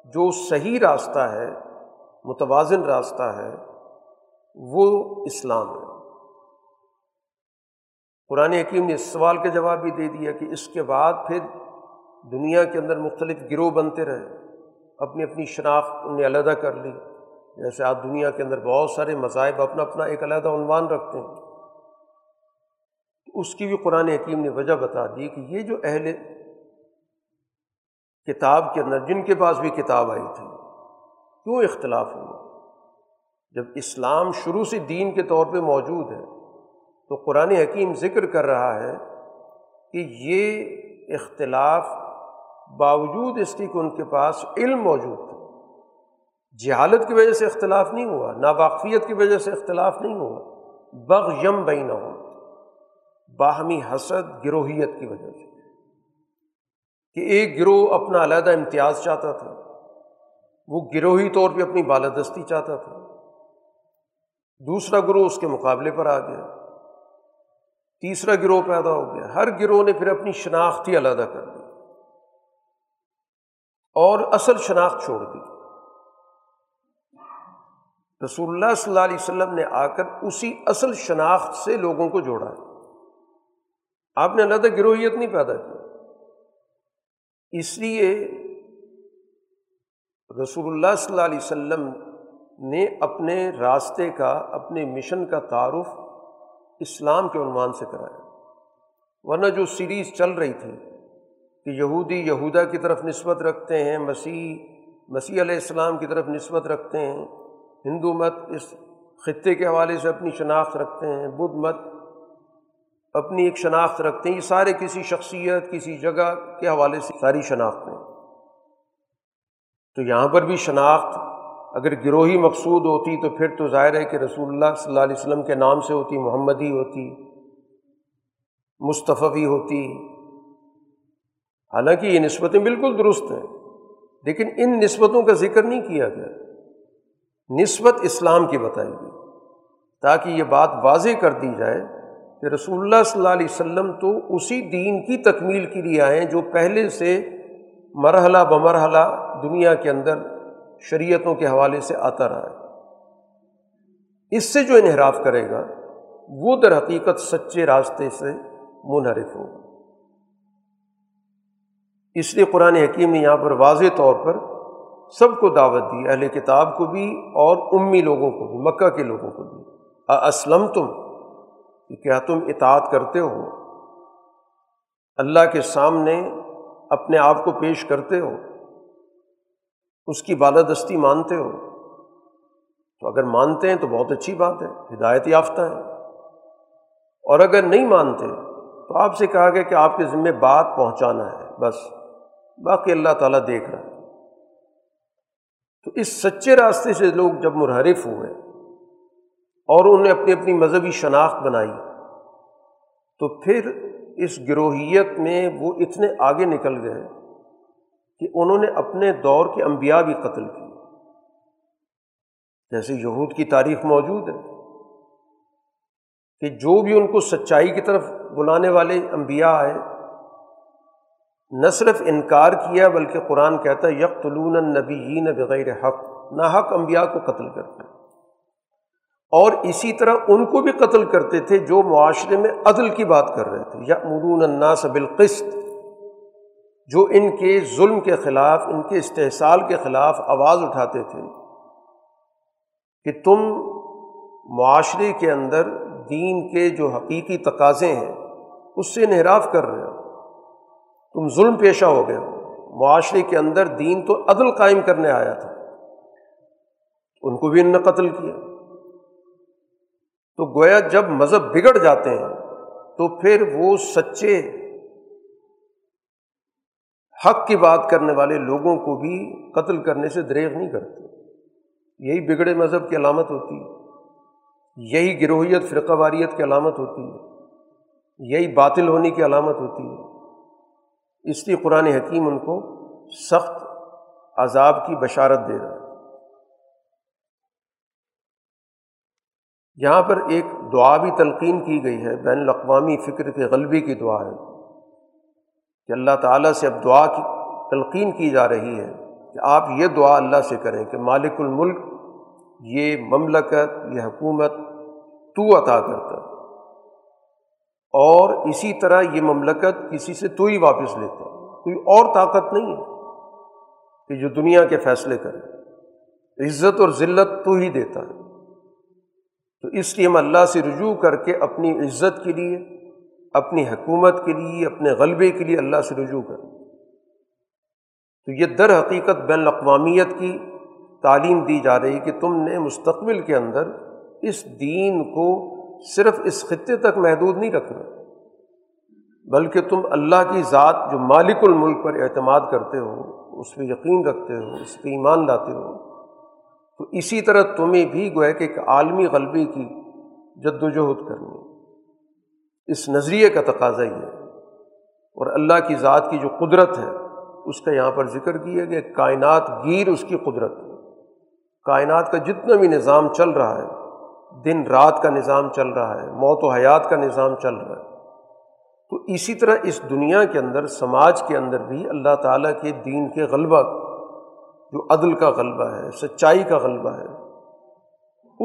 جو صحیح راستہ ہے، متوازن راستہ ہے، وہ اسلام ہے۔ قرآن حکیم نے اس سوال کا جواب بھی دے دیا کہ اس کے بعد پھر دنیا کے اندر مختلف گروہ بنتے رہے، اپنی اپنی شناخت انہیں علیحدہ کر لی۔ جیسے آج دنیا کے اندر بہت سارے مذاہب اپنا اپنا ایک علیحدہ عنوان رکھتے ہیں۔ اس کی بھی قرآن حکیم نے وجہ بتا دی کہ یہ جو اہل کتاب کے اندر، جن کے پاس بھی کتاب آئی تھی، کیوں اختلاف ہوا؟ جب اسلام شروع سے دین کے طور پہ موجود ہے، تو قرآن حکیم ذکر کر رہا ہے کہ یہ اختلاف باوجود اس کی کہ ان کے پاس علم موجود تھا۔ جہالت کی وجہ سے اختلاف نہیں ہوا، ناواقفیت کی وجہ سے اختلاف نہیں ہوا۔ بغ یم بئی نہ ہو باہمی حسد، گروہیت کی وجہ سے۔ کہ ایک گروہ اپنا علیحدہ امتیاز چاہتا تھا، وہ گروہی طور پہ اپنی بالادستی چاہتا تھا۔ دوسرا گروہ اس کے مقابلے پر آ گیا۔ تیسرا گروہ پیدا ہو گیا۔ ہر گروہ نے پھر اپنی شناخت ہی علیحدہ کر دی۔ اور اصل شناخت چھوڑ دی۔ رسول اللہ صلی اللہ علیہ وسلم نے آ کر اسی اصل شناخت سے لوگوں کو جوڑا ہے۔ آپ نے علیحدہ گروہیت نہیں پیدا کی۔ اس لیے رسول اللہ صلی اللہ علیہ وسلم نے اپنے راستے کا، اپنے مشن کا تعارف اسلام کے عنوان سے کرایا۔ ورنہ جو سیریز چل رہی تھی کہ یہودی یہودا کی طرف نسبت رکھتے ہیں، مسیح مسیح علیہ السلام کی طرف نسبت رکھتے ہیں، ہندو مت اس خطے کے حوالے سے اپنی شناخت رکھتے ہیں، بدھ مت اپنی ایک شناخت رکھتے ہیں، یہ سارے کسی شخصیت، کسی جگہ کے حوالے سے ساری شناختیں تو یہاں پر بھی شناخت اگر گروہی مقصود ہوتی تو پھر تو ظاہر ہے کہ رسول اللہ صلی اللہ علیہ وسلم کے نام سے ہوتی، محمدی ہوتی، مصطفی ہوتی حالانکہ یہ نسبتیں بالکل درست ہیں، لیکن ان نسبتوں کا ذکر نہیں کیا گیا۔ نسبت اسلام کی بتائی گئی، تاکہ یہ بات واضح کر دی جائے کہ رسول اللہ صلی اللہ علیہ وسلم تو اسی دین کی تکمیل کے لیے آئے جو پہلے سے مرحلہ بمرحلہ دنیا کے اندر شریعتوں کے حوالے سے آتا رہا ہے۔ اس سے جو انحراف کرے گا، وہ در حقیقت سچے راستے سے منحرف ہوگا۔ اس لیے قرآن حکیم نے یہاں پر واضح طور پر سب کو دعوت دی، اہل کتاب کو بھی اور امی لوگوں کو بھی، مکہ کے لوگوں کو بھی۔ اسلم تم کہ کیا تم اطاعت کرتے ہو؟ اللہ کے سامنے اپنے آپ کو پیش کرتے ہو؟ اس کی بالادستی مانتے ہو؟ تو اگر مانتے ہیں تو بہت اچھی بات ہے، ہدایت یافتہ ہے۔ اور اگر نہیں مانتے تو آپ سے کہا گیا کہ آپ کے ذمے بات پہنچانا ہے، بس۔ باقی اللہ تعالیٰ دیکھ رہا ہے۔ تو اس سچے راستے سے لوگ جب منحرف ہوئے اور انہوں نے اپنی اپنی مذہبی شناخت بنائی، تو پھر اس گروہیت میں وہ اتنے آگے نکل گئے کہ انہوں نے اپنے دور کے انبیاء بھی قتل کیے۔ جیسے یہود کی تاریخ موجود ہے کہ جو بھی ان کو سچائی کی طرف بلانے والے انبیاء آئے نہ صرف انکار کیا بلکہ قرآن کہتا ہے یکلون النبی بغیر حق، نہ حق امبیا کو قتل کرتے اور اسی طرح ان کو بھی قتل کرتے تھے جو معاشرے میں عدل کی بات کر رہے تھے۔ یا مرون الناس بالقسط، جو ان کے ظلم کے خلاف، ان کے استحصال کے خلاف آواز اٹھاتے تھے کہ تم معاشرے کے اندر دین کے جو حقیقی تقاضے ہیں، اس سے انحراف کر رہے ہو۔ تم ظلم پیشہ ہو گئے ہو۔ معاشرے کے اندر دین تو عدل قائم کرنے آیا تھا۔ ان کو بھی ان نے قتل کیا۔ تو گویا جب مذہب بگڑ جاتے ہیں، تو پھر وہ سچے حق کی بات کرنے والے لوگوں کو بھی قتل کرنے سے دریغ نہیں کرتے۔ یہی بگڑے مذہب کی علامت ہوتی ہے۔ یہی گروہیت، فرقہ واریت کی علامت ہوتی ہے۔ یہی باطل ہونے کی علامت ہوتی ہے۔ اس لیے قرآن حکیم ان کو سخت عذاب کی بشارت دے رہا ہے۔ یہاں پر ایک دعا بھی تلقین کی گئی ہے، بین الاقوامی فکر کے غلبے کی دعا ہے کہ اللہ تعالیٰ سے اب دعا کی تلقین کی جا رہی ہے کہ آپ یہ دعا اللہ سے کریں کہ مالک الملک، یہ مملکت، یہ حکومت تو عطا کرتا اور اسی طرح یہ مملکت کسی سے تو ہی واپس لیتا ہے۔ کوئی اور طاقت نہیں ہے کہ جو دنیا کے فیصلے کرے۔ عزت اور ذلت تو ہی دیتا ہے۔ تو اس لیے ہم اللہ سے رجوع کر کے اپنی عزت کے لیے، اپنی حکومت کے لیے، اپنے غلبے کے لیے اللہ سے رجوع کریں۔ تو یہ در حقیقت بین الاقوامیت کی تعلیم دی جا رہی کہ تم نے مستقبل کے اندر اس دین کو صرف اس خطے تک محدود نہیں رکھنا، بلکہ تم اللہ کی ذات جو مالک الملک پر اعتماد کرتے ہو، اس پہ یقین رکھتے ہو، اس پہ ایمان لاتے ہو، تو اسی طرح تمہیں بھی گویا کہ ایک عالمی غلبے کی جد و جہد کرنی۔ اس نظریے کا تقاضا ہی ہے، اور اللہ کی ذات کی جو قدرت ہے، اس کا یہاں پر ذکر کیا کہ کائنات گیر اس کی قدرت ہے۔ کائنات کا جتنا بھی نظام چل رہا ہے دن رات کا نظام چل رہا ہے، موت و حیات کا نظام چل رہا ہے۔ تو اسی طرح اس دنیا کے اندر، سماج کے اندر بھی اللہ تعالیٰ کے دین کے غلبہ، جو عدل کا غلبہ ہے، سچائی کا غلبہ ہے،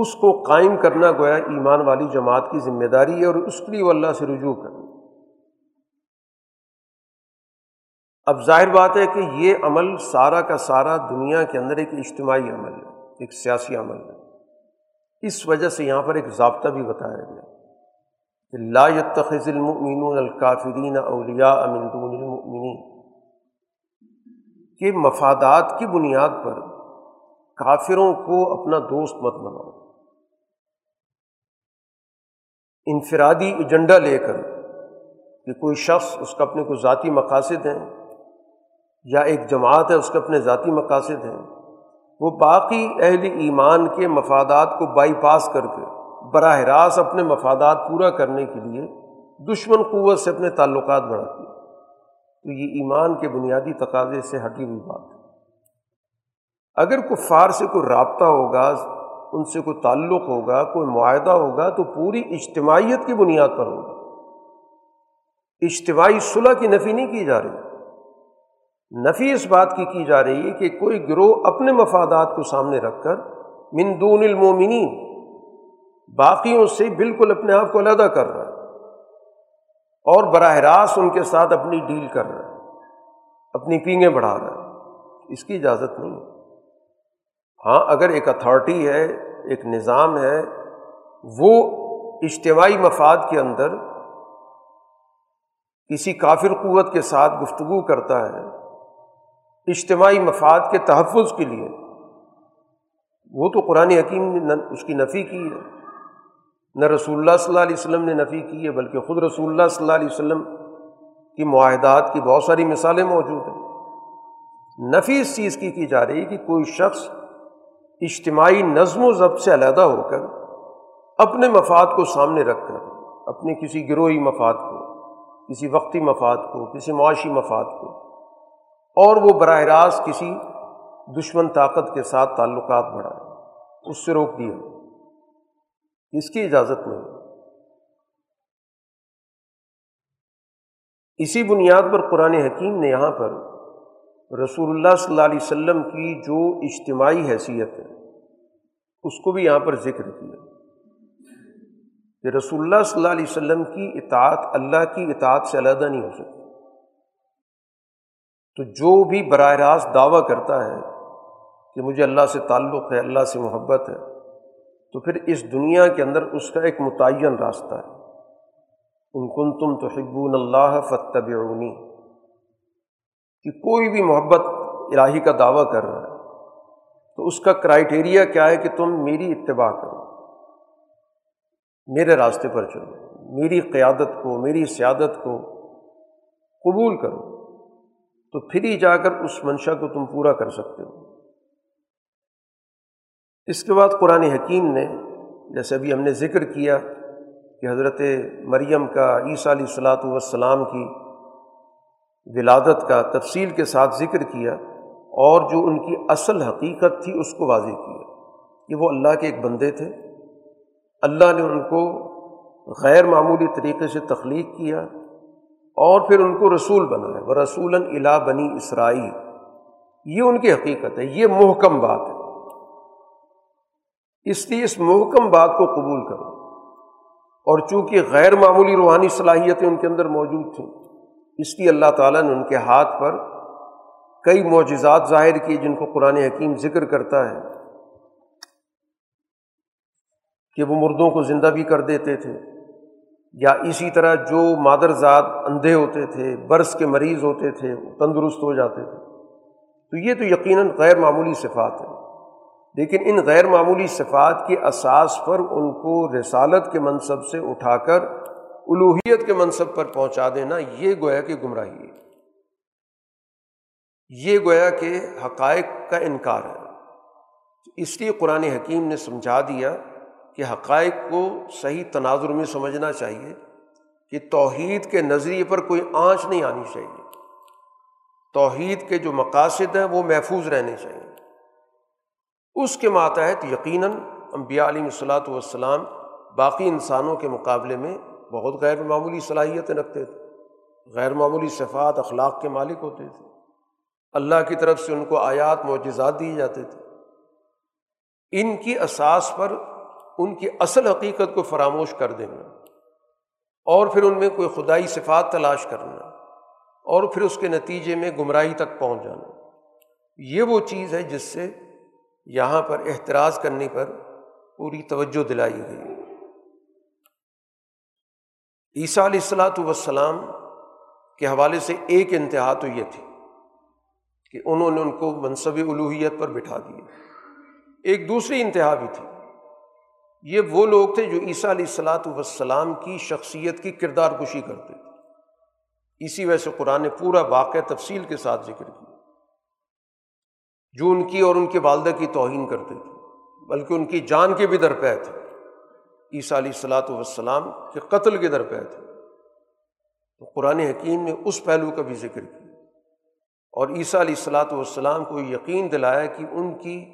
اس کو قائم کرنا گویا ایمان والی جماعت کی ذمہ داری ہے اور اس کے لیے وہ اللہ سے رجوع کرنا اب ظاہر بات ہے کہ یہ عمل سارا کا سارا دنیا کے اندر ایک اجتماعی عمل ہے، ایک سیاسی عمل ہے۔ اس وجہ سے یہاں پر ایک ضابطہ بھی بتایا گیا کہ لا يتخذ المؤمنون الکافرین اولیاء من دون المؤمنین، کہ مفادات کی بنیاد پر کافروں کو اپنا دوست مت بناؤ۔ انفرادی ایجنڈا لے کر کہ کوئی شخص اس کا اپنے کو ذاتی مقاصد ہیں یا ایک جماعت ہے اس کے اپنے ذاتی مقاصد ہیں وہ باقی اہل ایمان کے مفادات کو بائی پاس کر کے براہ راست اپنے مفادات پورا کرنے کے لیے دشمن قوت سے اپنے تعلقات بڑھاتی ہے تو یہ ایمان کے بنیادی تقاضے سے ہٹی ہوئی بات ہے۔ اگر کفار سے کوئی رابطہ ہوگا، ان سے کوئی تعلق ہوگا، کوئی معاہدہ ہوگا، تو پوری اجتماعیت کی بنیاد پر ہوگا۔ اجتماعی صلح کی نفی نہیں کی جا رہی۔ نفی اس بات کی کی جا رہی ہے کہ کوئی گروہ اپنے مفادات کو سامنے رکھ کر من دون المومنین باقیوں سے بالکل اپنے آپ کو علیحدہ کر رہا ہے اور براہ راست ان کے ساتھ اپنی ڈیل کر رہا ہے، اپنی پینگیں بڑھا رہا ہے۔ اس کی اجازت نہیں ہے۔ ہاں اگر ایک اتھارٹی ہے، ایک نظام ہے، وہ اجتماعی مفاد کے اندر کسی کافر قوت کے ساتھ گفتگو کرتا ہے اجتماعی مفاد کے تحفظ کے لیے۔ وہ تو قرآن حکیم نے اس کی نفی کی ہے۔ نہ رسول اللہ صلی اللہ علیہ وسلم نے نفی کی ہے، بلکہ خود رسول اللہ صلی اللہ علیہ وسلم کی معاہدات کی بہت ساری مثالیں موجود ہیں۔ نفی اس چیز کی کی جا رہی ہے کہ کوئی شخص اجتماعی نظم و ضبط سے علیحدہ ہو کر اپنے مفاد کو سامنے رکھ کر، اپنے کسی گروہی مفاد کو، کسی وقتی مفاد کو، کسی معاشی مفاد کو اور وہ براہ راست کسی دشمن طاقت کے ساتھ تعلقات بڑھائے۔ اس سے روک دیا۔ اس کی اجازت نہیں۔ اسی بنیاد پر قرآن حکیم نے یہاں پر رسول اللہ صلی اللہ علیہ وسلم کی جو اجتماعی حیثیت ہے، اس کو بھی یہاں پر ذکر کیا۔ کہ رسول اللہ صلی اللہ علیہ وسلم کی اطاعت، اللہ کی اطاعت سے علیحدہ نہیں ہو سکتی تو جو بھی براہ راست دعویٰ کرتا ہے کہ مجھے اللہ سے تعلق ہے، اللہ سے محبت ہے، تو پھر اس دنیا کے اندر اس کا ایک متعین راستہ ہے۔ ان کن تم تو حبون اللہ فتب کہ کوئی بھی محبت الہی کا دعویٰ کر رہا ہے، تو اس کا کرائٹیریا کیا ہے کہ تم میری اتباع کرو۔ میرے راستے پر چلو، میری قیادت کو، میری سیادت کو قبول کرو۔ تو پھر ہی جا کر اس منشا کو تم پورا کر سکتے ہو۔ اس کے بعد قرآن حکیم نے، جیسے ابھی ہم نے ذکر کیا کہ حضرت مریم کا، عیسیٰ علیہ الصلاۃ والسلام کی ولادت کا تفصیل کے ساتھ ذکر کیا اور جو ان کی اصل حقیقت تھی اس کو واضح کیا کہ وہ اللہ کے ایک بندے تھے۔ اللہ نے ان کو غیر معمولی طریقے سے تخلیق کیا اور پھر ان کو رسول بنایا وہ رسول الا بنی اسرائیل۔ یہ ان کی حقیقت ہے، یہ محکم بات ہے۔ اس لیے اس محکم بات کو قبول کرو۔ اور چونکہ غیر معمولی روحانی صلاحیتیں ان کے اندر موجود تھیں، اس لیے اللہ تعالیٰ نے ان کے ہاتھ پر کئی معجزات ظاہر کیے جن کو قرآن حکیم ذکر کرتا ہے کہ وہ مردوں کو زندہ بھی کر دیتے تھے۔ یا اسی طرح جو مادر ذات اندھے ہوتے تھے، برس کے مریض ہوتے تھے تندرست ہو جاتے تھے۔ تو یہ تو یقیناً غیر معمولی صفات ہے لیکن ان غیر معمولی صفات کے اساس پر ان کو رسالت کے منصب سے اٹھا کر الوحیت کے منصب پر پہنچا دینا، یہ گویا کہ گمراہی ہے۔ یہ گویا کہ حقائق کا انکار ہے۔ اس لیے قرآن حکیم نے سمجھا دیا کہ حقائق کو صحیح تناظر میں سمجھنا چاہیے کہ توحید کے نظریے پر کوئی آنچ نہیں آنی چاہیے۔ توحید کے جو مقاصد ہیں وہ محفوظ رہنے چاہیے۔ اس کے ماتحت یقیناً امبیا علیہ الصلاۃ والسلام باقی انسانوں کے مقابلے میں بہت غیر معمولی صلاحیتیں رکھتے تھے۔ غیر معمولی صفات، اخلاق کے مالک ہوتے تھے۔ اللہ کی طرف سے ان کو آیات، معجزات دیے جاتے تھے۔ ان کی اساس پر ان کی اصل حقیقت کو فراموش کر دینا اور پھر ان میں کوئی خدائی صفات تلاش کرنا اور پھر اس کے نتیجے میں گمراہی تک پہنچ جانا۔ یہ وہ چیز ہے جس سے یہاں پر احتراز کرنے پر پوری توجہ دلائی گئی۔ عیسیٰ علیہ السلاۃ والسلام کے حوالے سے ایک انتہا تو یہ تھی کہ انہوں نے ان کو منصب الوحیت پر بٹھا دیے ایک دوسری انتہا بھی تھی۔ یہ وہ لوگ تھے جو عیسیٰ علیہ السلاۃ والسلام کی شخصیت کی کردار کشی کرتے تھے۔ اسی وجہ سے قرآن نے پورا واقع تفصیل کے ساتھ ذکر کیا۔ جو ان کی اور ان کے والدہ کی توہین کرتے تھے، بلکہ ان کی جان کے بھی درپے تھے۔ عیسیٰ علیہ السلاۃ والسلام کے قتل کے درپے تھے۔ تو قرآن حکیم نے اس پہلو کا بھی ذکر کیا۔ اور عیسیٰ علیہ السلاۃ والسلام کو یقین دلایا کہ ان کی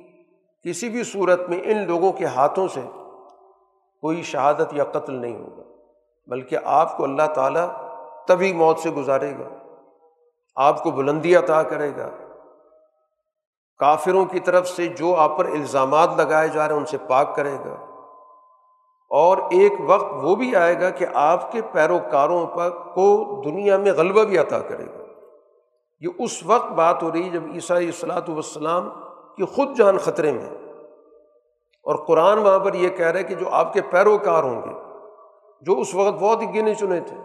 کسی بھی صورت میں ان لوگوں کے ہاتھوں سے کوئی شہادت یا قتل نہیں ہوگا، بلکہ آپ کو اللہ تعالیٰ تبھی موت سے گزارے گا، آپ کو بلندی عطا کرے گا۔ کافروں کی طرف سے جو آپ پر الزامات لگائے جا رہے ہیں، ان سے پاک کرے گا۔ اور ایک وقت وہ بھی آئے گا کہ آپ کے پیروکاروں پر کو دنیا میں غلبہ بھی عطا کرے گا۔ یہ اس وقت بات ہو رہی جب عیسیٰ الصلاۃ والسلام کی خود جان خطرے میں اور قرآن وہاں پر یہ کہہ رہے کہ جو آپ کے پیروکار ہوں گے، جو اس وقت بہت ہی گنے چنے تھے۔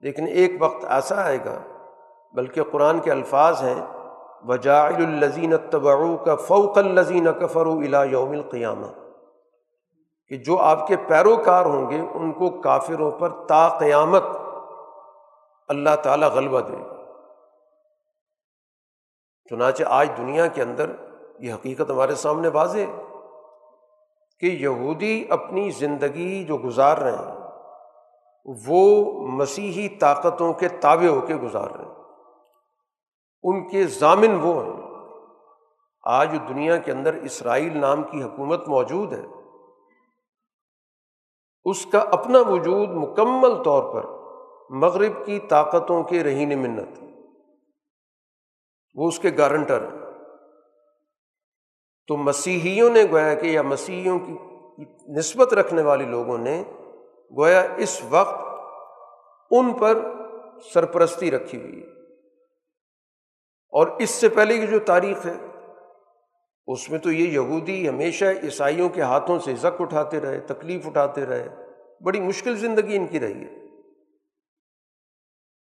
لیکن ایک وقت ایسا آئے گا، بلکہ قرآن کے الفاظ ہیں، وجاعل الزین تبعو کا فوق الزین کفر الا یوم القیامہ کہ جو آپ کے پیروکار ہوں گے، ان کو کافروں پر تا قیامت اللہ تعالیٰ غلبہ دے گا۔ چنانچہ آج دنیا کے اندر یہ حقیقت ہمارے سامنے واضح ہے۔ کہ یہودی اپنی زندگی جو گزار رہے ہیں، وہ مسیحی طاقتوں کے تابع ہو کے گزار رہے ہیں۔ ان کے ضامن وہ ہیں۔ آج دنیا کے اندر اسرائیل نام کی حکومت موجود ہے۔ اس کا اپنا وجود مکمل طور پر مغرب کی طاقتوں کے رہین منت۔ وہ اس کے گارنٹر ہیں۔ تو مسیحیوں نے گویا کہ یا مسیحیوں کی نسبت رکھنے والے لوگوں نے گویا اس وقت ان پر سرپرستی رکھی ہوئی ہے۔ اور اس سے پہلے کی جو تاریخ ہے، اس میں تو یہ یہودی ہمیشہ عیسائیوں کے ہاتھوں سے زک اٹھاتے رہے، تکلیف اٹھاتے رہے۔ بڑی مشکل زندگی ان کی رہی ہے۔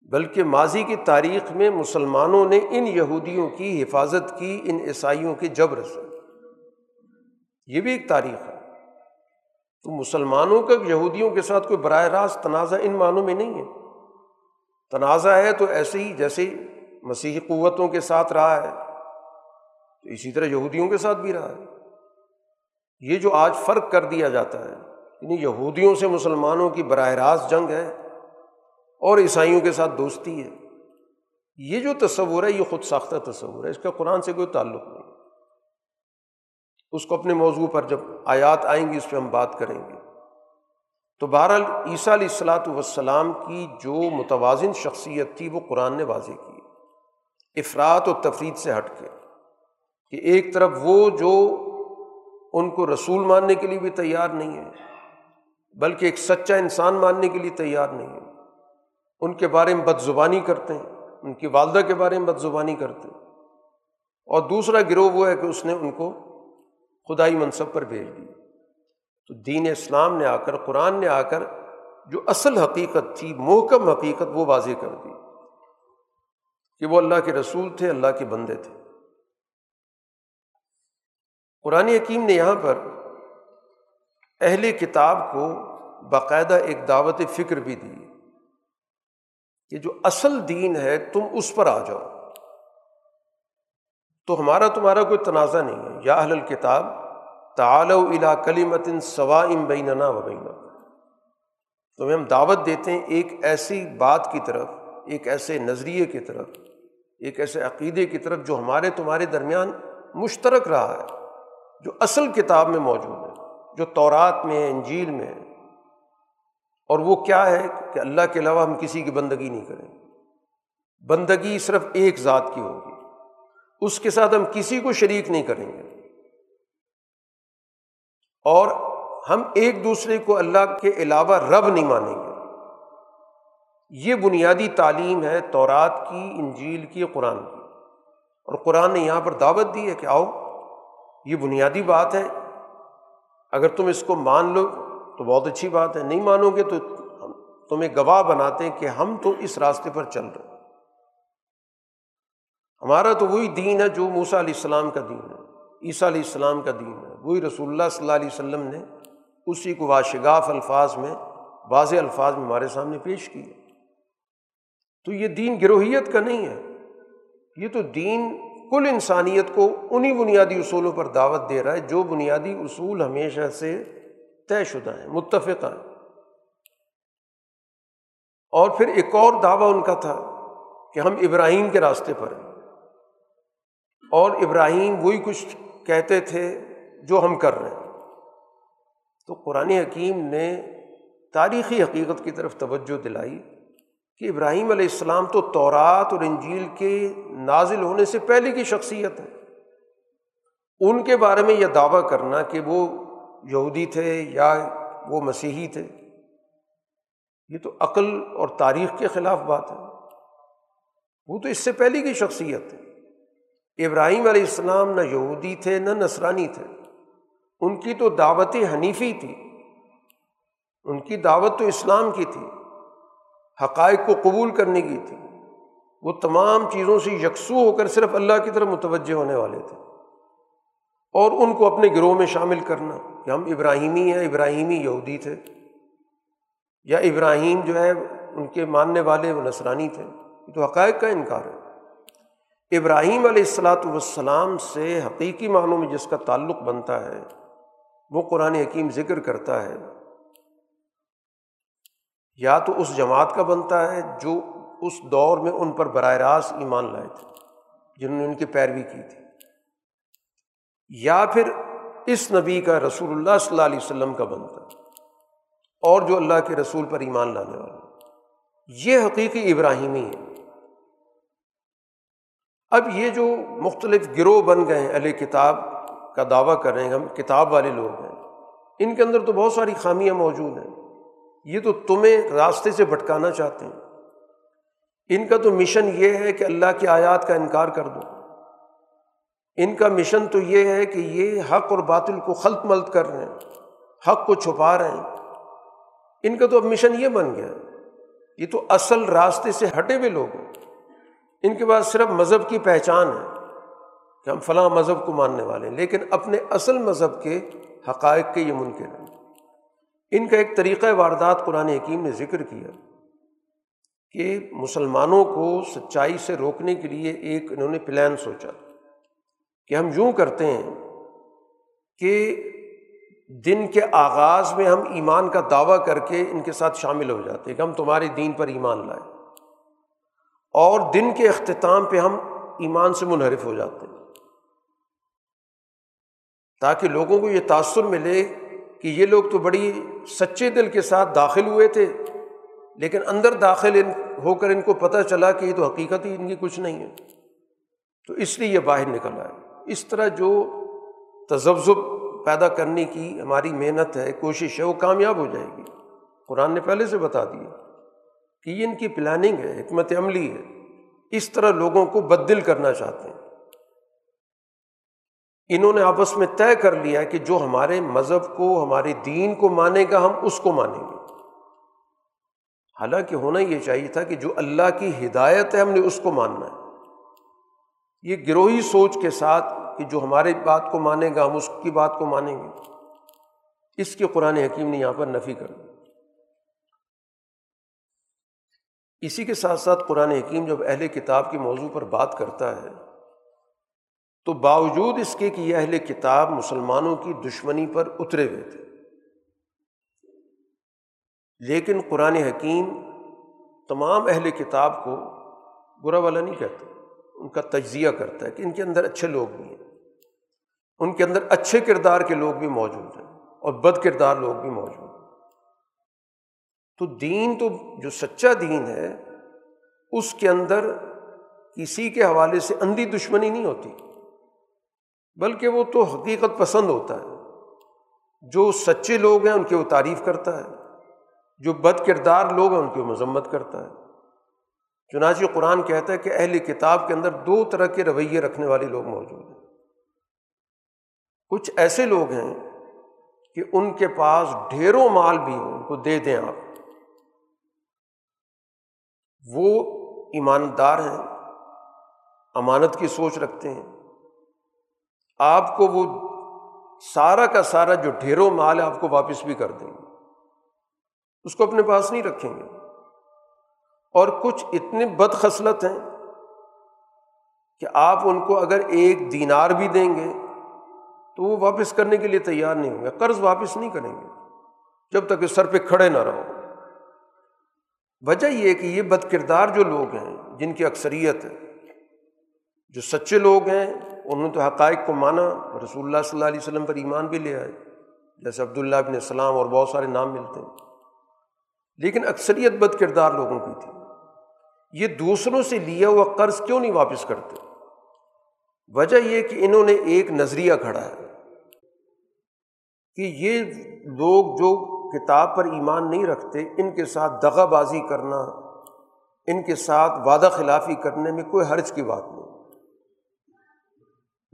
بلکہ ماضی کی تاریخ میں مسلمانوں نے ان یہودیوں کی حفاظت کی، ان عیسائیوں کے جبر سے۔ یہ بھی ایک تاریخ ہے۔ تو مسلمانوں کا یہودیوں کے ساتھ کوئی براہ راست تنازع ان معنوں میں نہیں ہے۔ تنازع ہے تو ایسے ہی جیسے مسیحی قوتوں کے ساتھ رہا ہے، تو اسی طرح یہودیوں کے ساتھ بھی رہا ہے۔ یہ جو آج فرق کر دیا جاتا ہے یعنی یہودیوں سے مسلمانوں کی براہ راست جنگ ہے اور عیسائیوں کے ساتھ دوستی ہے۔ یہ جو تصور ہے، یہ خود ساختہ تصور ہے۔ اس کا قرآن سے کوئی تعلق نہیں۔ اس کو اپنے موضوع پر جب آیات آئیں گی، اس پہ ہم بات کریں گے۔ تو بہرحال عیسیٰ علیہ السلاۃ والسلام کی جو متوازن شخصیت تھی، وہ قرآن نے واضح کی۔ افراد و تفریح سے ہٹ کے کہ ایک طرف وہ جو ان کو رسول ماننے کے لیے بھی تیار نہیں ہے، بلکہ ایک سچا انسان ماننے کے لیے تیار نہیں ہے۔ ان کے بارے میں بد زبانی کرتے ہیں، ان کی والدہ کے بارے میں بد زبانی کرتے ہیں۔ اور دوسرا گروہ وہ ہے کہ اس نے ان کو خدائی منصب پر بھیج دی۔ تو دین اسلام نے آ کر، قرآن نے آ کر جو اصل حقیقت تھی، محکم حقیقت، وہ واضح کر دی کہ وہ اللہ کے رسول تھے، اللہ کے بندے تھے۔ قرآن حکیم نے یہاں پر اہل کتاب کو باقاعدہ ایک دعوت فکر بھی دی کہ جو اصل دین ہے، تم اس پر آ جاؤ۔ تو ہمارا تمہارا کوئی تنازع نہیں ہے۔ یا اہل الکتاب تعال الا کلی متن سوا ام بیننا و بینا تمہیں ہم دعوت دیتے ہیں ایک ایسی بات کی طرف، ایک ایسے نظریے کی طرف، ایک ایسے عقیدے کی طرف جو ہمارے تمہارے درمیان مشترک رہا ہے، جو اصل کتاب میں موجود ہے، جو تورات میں ہے، انجیل میں ہے۔ اور وہ کیا ہے کہ اللہ کے علاوہ ہم کسی کی بندگی نہیں کریں۔ بندگی صرف ایک ذات کی ہوگی۔ اس کے ساتھ ہم کسی کو شریک نہیں کریں گے۔ اور ہم ایک دوسرے کو اللہ کے علاوہ رب نہیں مانیں گے۔ یہ بنیادی تعلیم ہے تورات کی، انجیل کی، قرآن کی۔ اور قرآن نے یہاں پر دعوت دی ہے کہ آؤ، یہ بنیادی بات ہے۔ اگر تم اس کو مان لو تو بہت اچھی بات ہے، نہیں مانو گے تو تمہیں گواہ بناتے ہیں کہ ہم تو اس راستے پر چل رہے ہمارا تو وہی دین ہے جو موسا علیہ السلام کا دین ہے، عیسیٰ علیہ السلام کا دین ہے۔ وہی رسول اللہ صلی اللہ علیہ وسلم نے اسی کو واشگاف الفاظ میں، واضح الفاظ میں ہمارے سامنے پیش کیا تو یہ دین گروہیت کا نہیں ہے۔ یہ تو دین کل انسانیت کو انہیں بنیادی اصولوں پر دعوت دے رہا ہے، جو بنیادی اصول ہمیشہ سے طے شدہ ہیں، متفقہ ہیں۔ اور پھر ایک اور دعویٰ ان کا تھا کہ ہم ابراہیم کے راستے پر ہیں۔ اور ابراہیم وہی کچھ کہتے تھے جو ہم کر رہے ہیں۔ تو قرآن حکیم نے تاریخی حقیقت کی طرف توجہ دلائی کہ ابراہیم علیہ السلام تو تورات اور انجیل کے نازل ہونے سے پہلے کی شخصیت ہے ان کے بارے میں یہ دعویٰ کرنا کہ وہ یہودی تھے یا وہ مسیحی تھے، یہ تو عقل اور تاریخ کے خلاف بات ہے۔ وہ تو اس سے پہلے کی شخصیت ہے ابراہیم علیہ السلام نہ یہودی تھے، نہ نسرانی تھے۔ ان کی تو دعوت حنیفی تھی۔ ان کی دعوت تو اسلام کی تھی۔ حقائق کو قبول کرنے کی تھی۔ وہ تمام چیزوں سے یکسو ہو کر صرف اللہ کی طرف متوجہ ہونے والے تھے۔ اور ان کو اپنے گروہ میں شامل کرنا کہ ہم ابراہیمی ہیں، ابراہیمی یہودی تھے۔ یا ابراہیم جو ہے، ان کے ماننے والے وہ نسرانی تھے۔ یہ تو حقائق کا انکار ہے۔ ابراہیم علیہ السلاۃ والسلام سے حقیقی معنوں میں جس کا تعلق بنتا ہے، وہ قرآن حکیم ذکر کرتا ہے۔ یا تو اس جماعت کا بنتا ہے جو اس دور میں ان پر براہ راست ایمان لائے تھے، جنہوں نے ان کی پیروی کی تھی۔ یا پھر اس نبی کا رسول اللہ صلی اللہ علیہ وسلم کا بنتا ہے، اور جو اللہ کے رسول پر ایمان لانے والا یہ حقیقی ابراہیمی ہے۔ اب یہ جو مختلف گروہ بن گئے ہیں علیہ کتاب کا دعویٰ کر رہے ہیں ہم، کتاب والے لوگ ہیں، ان کے اندر تو بہت ساری خامیاں موجود ہیں۔ یہ تو تمہیں راستے سے بھٹکانا چاہتے ہیں۔ ان کا تو مشن یہ ہے کہ اللہ کی آیات کا انکار کر دو۔ ان کا مشن تو یہ ہے کہ یہ حق اور باطل کو خلط ملت کر رہے ہیں، حق کو چھپا رہے ہیں۔ ان کا تو اب مشن یہ بن گیا یہ تو اصل راستے سے ہٹے ہوئے لوگ ہیں۔ ان کے پاس صرف مذہب کی پہچان ہے کہ ہم فلاں مذہب کو ماننے والے ہیں، لیکن اپنے اصل مذہب کے حقائق کے یہ منکر ہیں۔ ان کا ایک طریقۂ واردات قرآن حکیم نے ذکر کیا کہ مسلمانوں کو سچائی سے روکنے کے لیے ایک انہوں نے پلان سوچا کہ ہم یوں کرتے ہیں کہ دن کے آغاز میں ہم ایمان کا دعویٰ کر کے ان کے ساتھ شامل ہو جاتے ہیں، کہ ہم تمہارے دین پر ایمان لائیں۔ اور دن کے اختتام پہ ہم ایمان سے منحرف ہو جاتے ہیں۔ تاکہ لوگوں کو یہ تاثر ملے کہ یہ لوگ تو بڑی سچے دل کے ساتھ داخل ہوئے تھے، لیکن اندر داخل ان، ہو کر ان کو پتہ چلا کہ یہ تو حقیقت ہی ان کی کچھ نہیں ہے۔ تو اس لیے یہ باہر نکل آئے۔ اس طرح جو تذبذب پیدا کرنے کی ہماری محنت ہے، کوشش ہے، وہ کامیاب ہو جائے گی۔ قرآن نے پہلے سے بتا دیا کہ یہ ان کی پلاننگ ہے، حکمت عملی ہے۔ اس طرح لوگوں کو بدل کرنا چاہتے ہیں۔ انہوں نے آپس میں طے کر لیا کہ جو ہمارے مذہب کو، ہمارے دین کو مانے گا، ہم اس کو مانیں گے۔ حالانکہ ہونا یہ چاہیے تھا کہ جو اللہ کی ہدایت ہے، ہم نے اس کو ماننا ہے۔ یہ گروہی سوچ کے ساتھ کہ جو ہمارے بات کو مانے گا، ہم اس کی بات کو مانیں گے۔ اس کے قرآن حکیم نے یہاں پر نفی کر دی۔ اسی کے ساتھ ساتھ قرآن حکیم جب اہل کتاب کے موضوع پر بات کرتا ہے، تو باوجود اس کے کہ یہ اہل کتاب مسلمانوں کی دشمنی پر اترے ہوئے تھے۔ لیکن قرآن حکیم تمام اہل کتاب کو برا والا نہیں کہتا، ان کا تجزیہ کرتا ہے کہ ان کے اندر اچھے لوگ بھی ہیں۔ ان کے اندر اچھے کردار کے لوگ بھی موجود ہیں اور بد کردار لوگ بھی موجود ہیں۔ تو دین تو جو سچا دین ہے، اس کے اندر کسی کے حوالے سے اندھی دشمنی نہیں ہوتی۔ بلکہ وہ تو حقیقت پسند ہوتا ہے۔ جو سچے لوگ ہیں، ان کی وہ تعریف کرتا ہے۔ جو بد کردار لوگ ہیں، ان کی وہ مذمت کرتا ہے۔ چنانچہ قرآن کہتا ہے کہ اہل کتاب کے اندر دو طرح کے رویے رکھنے والے لوگ موجود ہیں۔ کچھ ایسے لوگ ہیں کہ ان کے پاس ڈھیروں مال بھی ہو ان کو دے دیں آپ۔ وہ ایماندار ہیں، امانت کی سوچ رکھتے ہیں۔ آپ کو وہ سارا کا سارا جو ڈھیروں مال ہے آپ کو واپس بھی کر دیں گے۔ اس کو اپنے پاس نہیں رکھیں گے۔ اور کچھ اتنے بد خصلت ہیں کہ آپ ان کو اگر ایک دینار بھی دیں گے تو وہ واپس کرنے کے لیے تیار نہیں ہوں گے۔ قرض واپس نہیں کریں گے۔ جب تک اس سر پہ کھڑے نہ رہو۔ وجہ یہ کہ یہ بد کردار جو لوگ ہیں، جن کی اکثریت ہے جو سچے لوگ ہیں، انہوں نے تو حقائق کو مانا، رسول اللہ صلی اللہ علیہ وسلم پر ایمان بھی لے آئے۔ جیسے عبداللہ ابن السلام اور بہت سارے نام ملتے ہیں۔ لیکن اکثریت بد کردار لوگوں کی تھی۔ یہ دوسروں سے لیا ہوا قرض کیوں نہیں واپس کرتے؟ وجہ یہ کہ انہوں نے ایک نظریہ کھڑا ہے کہ یہ لوگ جو کتاب پر ایمان نہیں رکھتے، ان کے ساتھ دغا بازی کرنا، ان کے ساتھ وعدہ خلافی کرنے میں کوئی حرج کی بات نہیں۔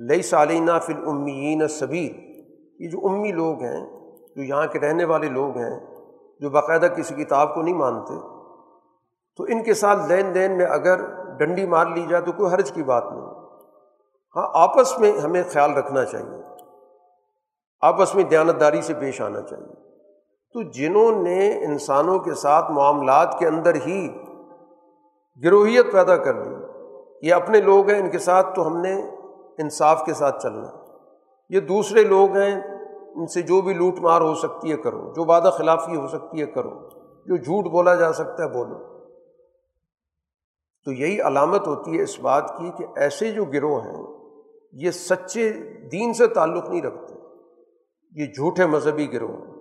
لئی سالینہ فل امین صبیر یہ جو امی لوگ ہیں، جو یہاں کے رہنے والے لوگ ہیں، جو باقاعدہ کسی کتاب کو نہیں مانتے، تو ان کے ساتھ لین دین میں اگر ڈنڈی مار لی جائے تو کوئی حرج کی بات نہیں۔ ہاں آپس میں ہمیں خیال رکھنا چاہیے۔ آپس میں دیانتداری سے پیش آنا چاہیے۔ تو جنہوں نے انسانوں کے ساتھ معاملات کے اندر ہی گروہیت پیدا کر لی یہ اپنے لوگ ہیں، ان کے ساتھ تو ہم نے انصاف کے ساتھ چلنا۔ یہ دوسرے لوگ ہیں، ان سے جو بھی لوٹ مار ہو سکتی ہے کرو، جو وعدہ خلافی ہو سکتی ہے کرو، جو جھوٹ بولا جا سکتا ہے بولو تو یہی علامت ہوتی ہے اس بات کی کہ ایسے جو گروہ ہیں، یہ سچے دین سے تعلق نہیں رکھتے۔ یہ جھوٹے مذہبی گروہ ہیں۔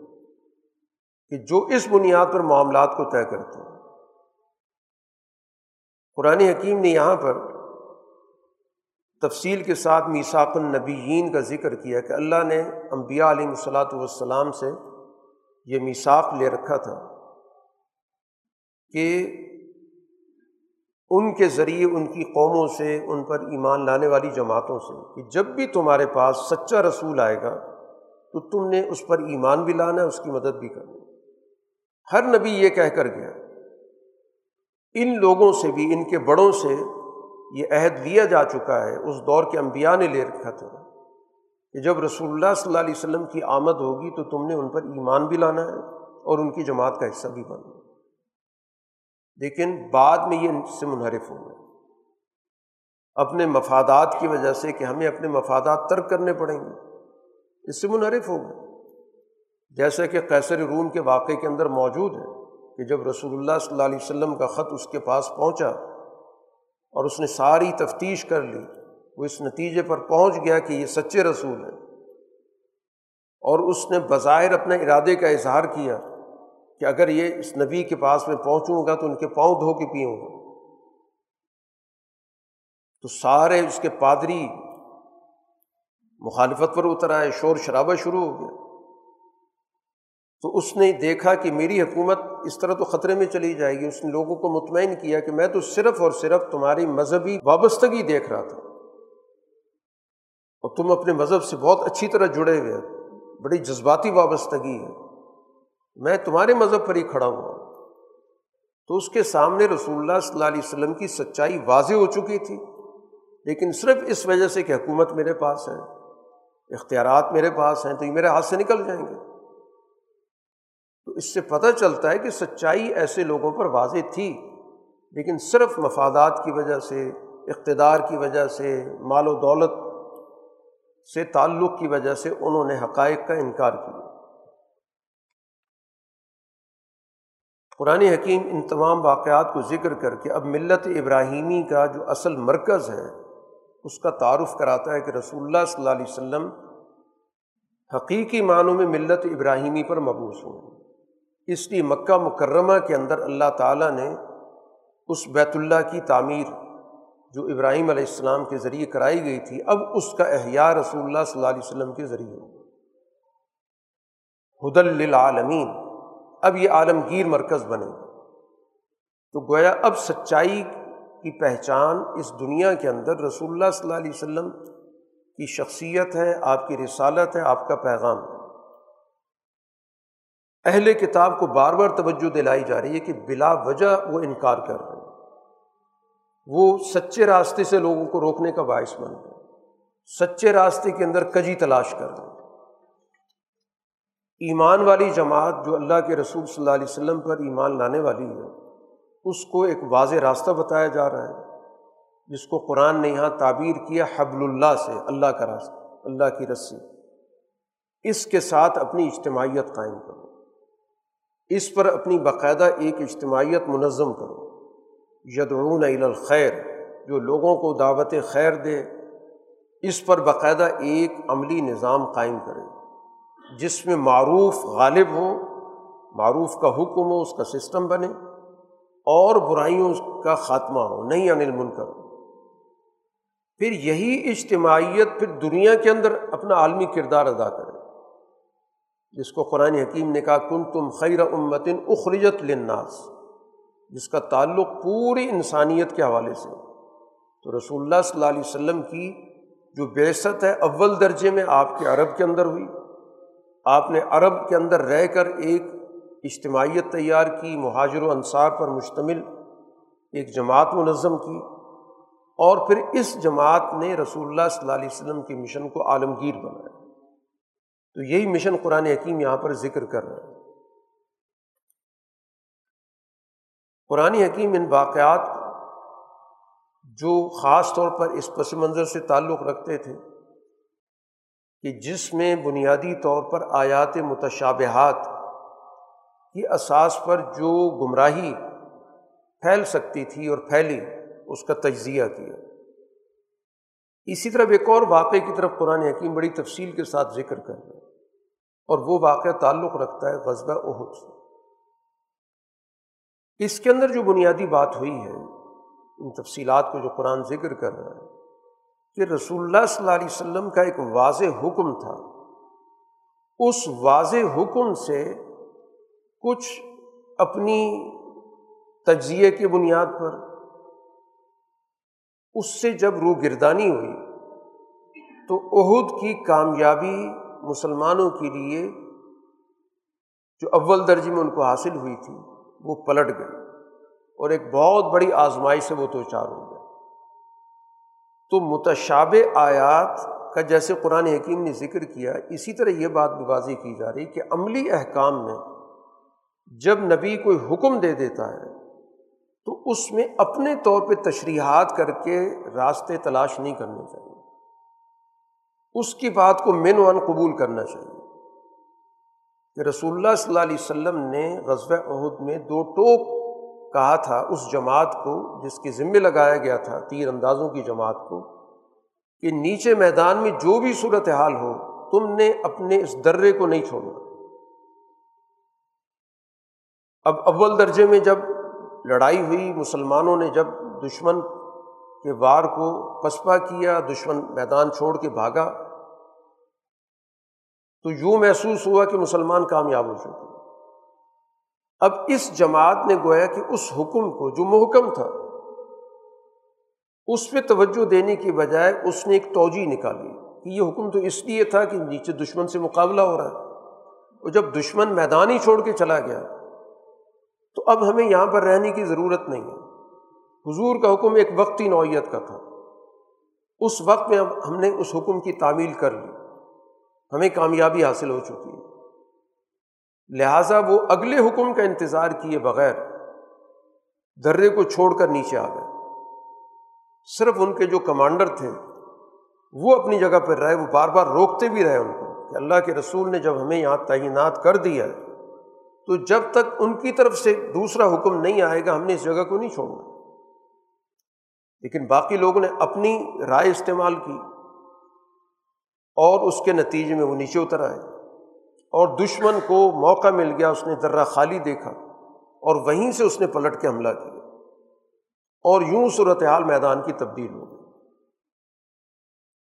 کہ جو اس بنیاد پر معاملات کو طے کرتے ہیں۔ قرآن حکیم نے یہاں پر تفصیل کے ساتھ میساق النبیین کا ذکر کیا کہ اللہ نے امبیا علیہ الصلاۃ والسلام سے یہ میساق لے رکھا تھا کہ ان کے ذریعے ان کی قوموں سے، ان پر ایمان لانے والی جماعتوں سے کہ جب بھی تمہارے پاس سچا رسول آئے گا تو تم نے اس پر ایمان بھی لانا ہے، اس کی مدد بھی کرنی ہر نبی یہ کہہ کر گیا، ان لوگوں سے بھی، ان کے بڑوں سے یہ عہد لیا جا چکا ہے اس دور کے انبیاء نے لے رکھا تھا۔ کہ جب رسول اللہ صلی اللہ علیہ وسلم کی آمد ہوگی تو تم نے ان پر ایمان بھی لانا ہے اور ان کی جماعت کا حصہ بھی بننا لیکن بعد میں یہ ان سے منحرف ہوں گے اپنے مفادات کی وجہ سے کہ ہمیں اپنے مفادات ترک کرنے پڑیں گے۔ اس سے منحرف ہو گئے۔ جیسے کہ قیصر روم کے واقعے کے اندر موجود ہے کہ جب رسول اللہ صلی اللہ علیہ وسلم کا خط اس کے پاس پہنچا اور اس نے ساری تفتیش کر لی، وہ اس نتیجے پر پہنچ گیا کہ یہ سچے رسول ہیں۔ اور اس نے بظاہر اپنے ارادے کا اظہار کیا کہ اگر یہ اس نبی کے پاس میں پہنچوں گا تو ان کے پاؤں دھو کے پیوں گا۔ تو سارے اس کے پادری مخالفت پر اتر آئے، شور شرابہ شروع ہو گیا۔ تو اس نے دیکھا کہ میری حکومت اس طرح تو خطرے میں چلی جائے گی، اس نے لوگوں کو مطمئن کیا کہ میں تو صرف اور صرف تمہاری مذہبی وابستگی دیکھ رہا تھا۔ اور تم اپنے مذہب سے بہت اچھی طرح جڑے ہوئے بڑی جذباتی وابستگی ہے۔ میں تمہارے مذہب پر ہی کھڑا ہوا تو اس کے سامنے رسول اللہ صلی اللہ علیہ وسلم کی سچائی واضح ہو چکی تھی۔ لیکن صرف اس وجہ سے کہ حکومت میرے پاس ہے، اختیارات میرے پاس ہیں، تو یہ میرے ہاتھ سے نکل جائیں گے۔ تو اس سے پتہ چلتا ہے کہ سچائی ایسے لوگوں پر واضح تھی، لیکن صرف مفادات کی وجہ سے، اقتدار کی وجہ سے، مال و دولت سے تعلق کی وجہ سے انہوں نے حقائق کا انکار کیا۔ قرآن حکیم ان تمام واقعات کو ذکر کر کے اب ملت ابراہیمی کا جو اصل مرکز ہے، اس کا تعارف کراتا ہے کہ رسول اللہ صلی اللہ علیہ وسلم حقیقی معنوں میں ملت ابراہیمی پر مبوس ہوں۔ اس لیے مکہ مکرمہ کے اندر اللہ تعالیٰ نے اس بیت اللہ کی تعمیر جو ابراہیم علیہ السلام کے ذریعے کرائی گئی تھی، اب اس کا احیاء رسول اللہ صلی اللہ علیہ وسلم کے ذریعے ہدل للعالمین۔ اب یہ عالمگیر مرکز بنے۔ تو گویا اب سچائی کی پہچان اس دنیا کے اندر رسول اللہ صلی اللہ علیہ وسلم کی شخصیت ہے، آپ کی رسالت ہے، آپ کا پیغام ہے۔ اہل کتاب کو بار بار توجہ دلائی جا رہی ہے کہ بلا وجہ وہ انکار کر رہے ہیں۔ وہ سچے راستے سے لوگوں کو روکنے کا باعث بن گئے سچے راستے کے اندر کجی تلاش کر رہے ہیں۔ ایمان والی جماعت جو اللہ کے رسول صلی اللہ علیہ وسلم پر ایمان لانے والی ہے، اس کو ایک واضح راستہ بتایا جا رہا ہے، جس کو قرآن نے یہاں تعبیر کیا حبل اللہ سے، اللہ کا راستہ، اللہ کی رسی۔ اس کے ساتھ اپنی اجتماعیت قائم کرو۔ اس پر اپنی باقاعدہ ایک اجتماعیت منظم کرو۔ یدعون الخیر، جو لوگوں کو دعوت خیر دے۔ اس پر باقاعدہ ایک عملی نظام قائم کرے جس میں معروف غالب ہو، معروف کا حکم ہو، اس کا سسٹم بنے۔ اور برائیوں کا خاتمہ ہو، نہیں انل منکر۔ ہو پھر یہی اجتماعیت پھر دنیا کے اندر اپنا عالمی کردار ادا کرے۔ جس کو قرآن حکیم نے کہا کن تم خیر امتن اخرجت لناس جس کا تعلق پوری انسانیت کے حوالے سے تو رسول اللہ صلی اللہ علیہ وسلم کی جو بیست ہے، اول درجے میں آپ کے عرب کے اندر ہوئی۔ آپ نے عرب کے اندر رہ کر ایک اجتماعیت تیار کی، مہاجر و انصار پر مشتمل ایک جماعت منظم کی۔ اور پھر اس جماعت نے رسول اللہ صلی اللہ علیہ وسلم کے مشن کو عالمگیر بنایا۔ تو یہی مشن قرآن حکیم یہاں پر ذکر کر رہے ہیں۔ قرآن حکیم ان واقعات جو خاص طور پر اس پس منظر سے تعلق رکھتے تھے کہ جس میں بنیادی طور پر آیات متشابہات کی اساس پر جو گمراہی پھیل سکتی تھی اور پھیلی، اس کا تجزیہ کیا۔ اسی طرح ایک اور واقعے کی طرف قرآن حکیم بڑی تفصیل کے ساتھ ذکر کر رہے اور وہ واقعہ تعلق رکھتا ہے غزبہ عہد سے۔ اس کے اندر جو بنیادی بات ہوئی ہے، ان تفصیلات کو جو قرآن ذکر کر رہا ہے، کہ رسول اللہ صلی اللہ علیہ وسلم کا ایک واضح حکم تھا۔ اس واضح حکم سے کچھ اپنی تجزیے کی بنیاد پر، اس سے جب روح گردانی ہوئی، تو عہد کی کامیابی مسلمانوں کے لیے جو اول درجے میں ان کو حاصل ہوئی تھی، وہ پلٹ گئی اور ایک بہت بڑی آزمائی سے وہ دو چار ہو گیا تو متشاب آیات کا جیسے قرآن حکیم نے ذکر کیا، اسی طرح یہ بات بھی واضح کی جا رہی کہ عملی احکام میں جب نبی کوئی حکم دے دیتا ہے، تو اس میں اپنے طور پہ تشریحات کر کے راستے تلاش نہیں کرنے چاہیے۔ اس کی بات کو من ون قبول کرنا چاہیے۔ کہ رسول اللہ صلی اللہ علیہ وسلم نے غزب عہد میں دو ٹوک کہا تھا اس جماعت کو، جس کے ذمے لگایا گیا تھا تیر اندازوں کی جماعت کو، کہ نیچے میدان میں جو بھی صورت حال ہو، تم نے اپنے اس درے کو نہیں چھوڑنا۔ اب اول درجے میں جب لڑائی ہوئی، مسلمانوں نے جب دشمن کے وار کو پسپا کیا، دشمن میدان چھوڑ کے بھاگا تو یوں محسوس ہوا کہ مسلمان کامیاب ہو چکے اب اس جماعت نے گویا کہ اس حکم کو، جو محکم تھا، اس پہ توجہ دینے کی بجائے اس نے ایک توجہ نکالی کہ یہ حکم تو اس لیے تھا کہ نیچے دشمن سے مقابلہ ہو رہا ہے۔ اور جب دشمن میدان ہی چھوڑ کے چلا گیا، تو اب ہمیں یہاں پر رہنے کی ضرورت نہیں ہے۔ حضور کا حکم ایک وقتی نوعیت کا تھا۔ اس وقت میں اب ہم نے اس حکم کی تعمیل کر لی۔ ہمیں کامیابی حاصل ہو چکی ہے۔ لہٰذا وہ اگلے حکم کا انتظار کیے بغیر درے کو چھوڑ کر نیچے آ گئے۔ صرف ان کے جو کمانڈر تھے، وہ اپنی جگہ پر رہے، وہ بار بار روکتے بھی رہے ان کو کہ اللہ کے رسول نے جب ہمیں یہاں تعینات کر دیا تو جب تک ان کی طرف سے دوسرا حکم نہیں آئے گا، ہم نے اس جگہ کو نہیں چھوڑنا۔ لیکن باقی لوگوں نے اپنی رائے استعمال کی۔ اور اس کے نتیجے میں وہ نیچے اتر آئے اور دشمن کو موقع مل گیا، اس نے درہ خالی دیکھا اور وہیں سے اس نے پلٹ کے حملہ کیا۔ اور یوں صورت حال میدان کی تبدیل ہو گئی۔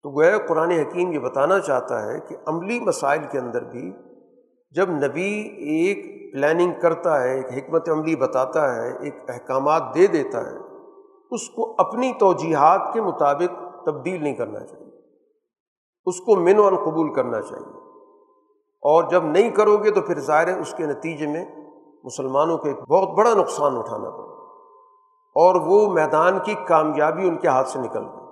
تو گویا قرآن حکیم یہ بتانا چاہتا ہے کہ عملی مسائل کے اندر بھی جب نبی ایک پلاننگ کرتا ہے، ایک حکمت عملی بتاتا ہے، ایک احکامات دے دیتا ہے، اس کو اپنی توجیحات کے مطابق تبدیل نہیں کرنا چاہیے۔ اس کو من و قبول کرنا چاہیے۔ اور جب نہیں کرو گے تو پھر ظاہر ہے اس کے نتیجے میں مسلمانوں کو ایک بہت بڑا نقصان اٹھانا پڑے۔ اور وہ میدان کی کامیابی ان کے ہاتھ سے نکل گئی۔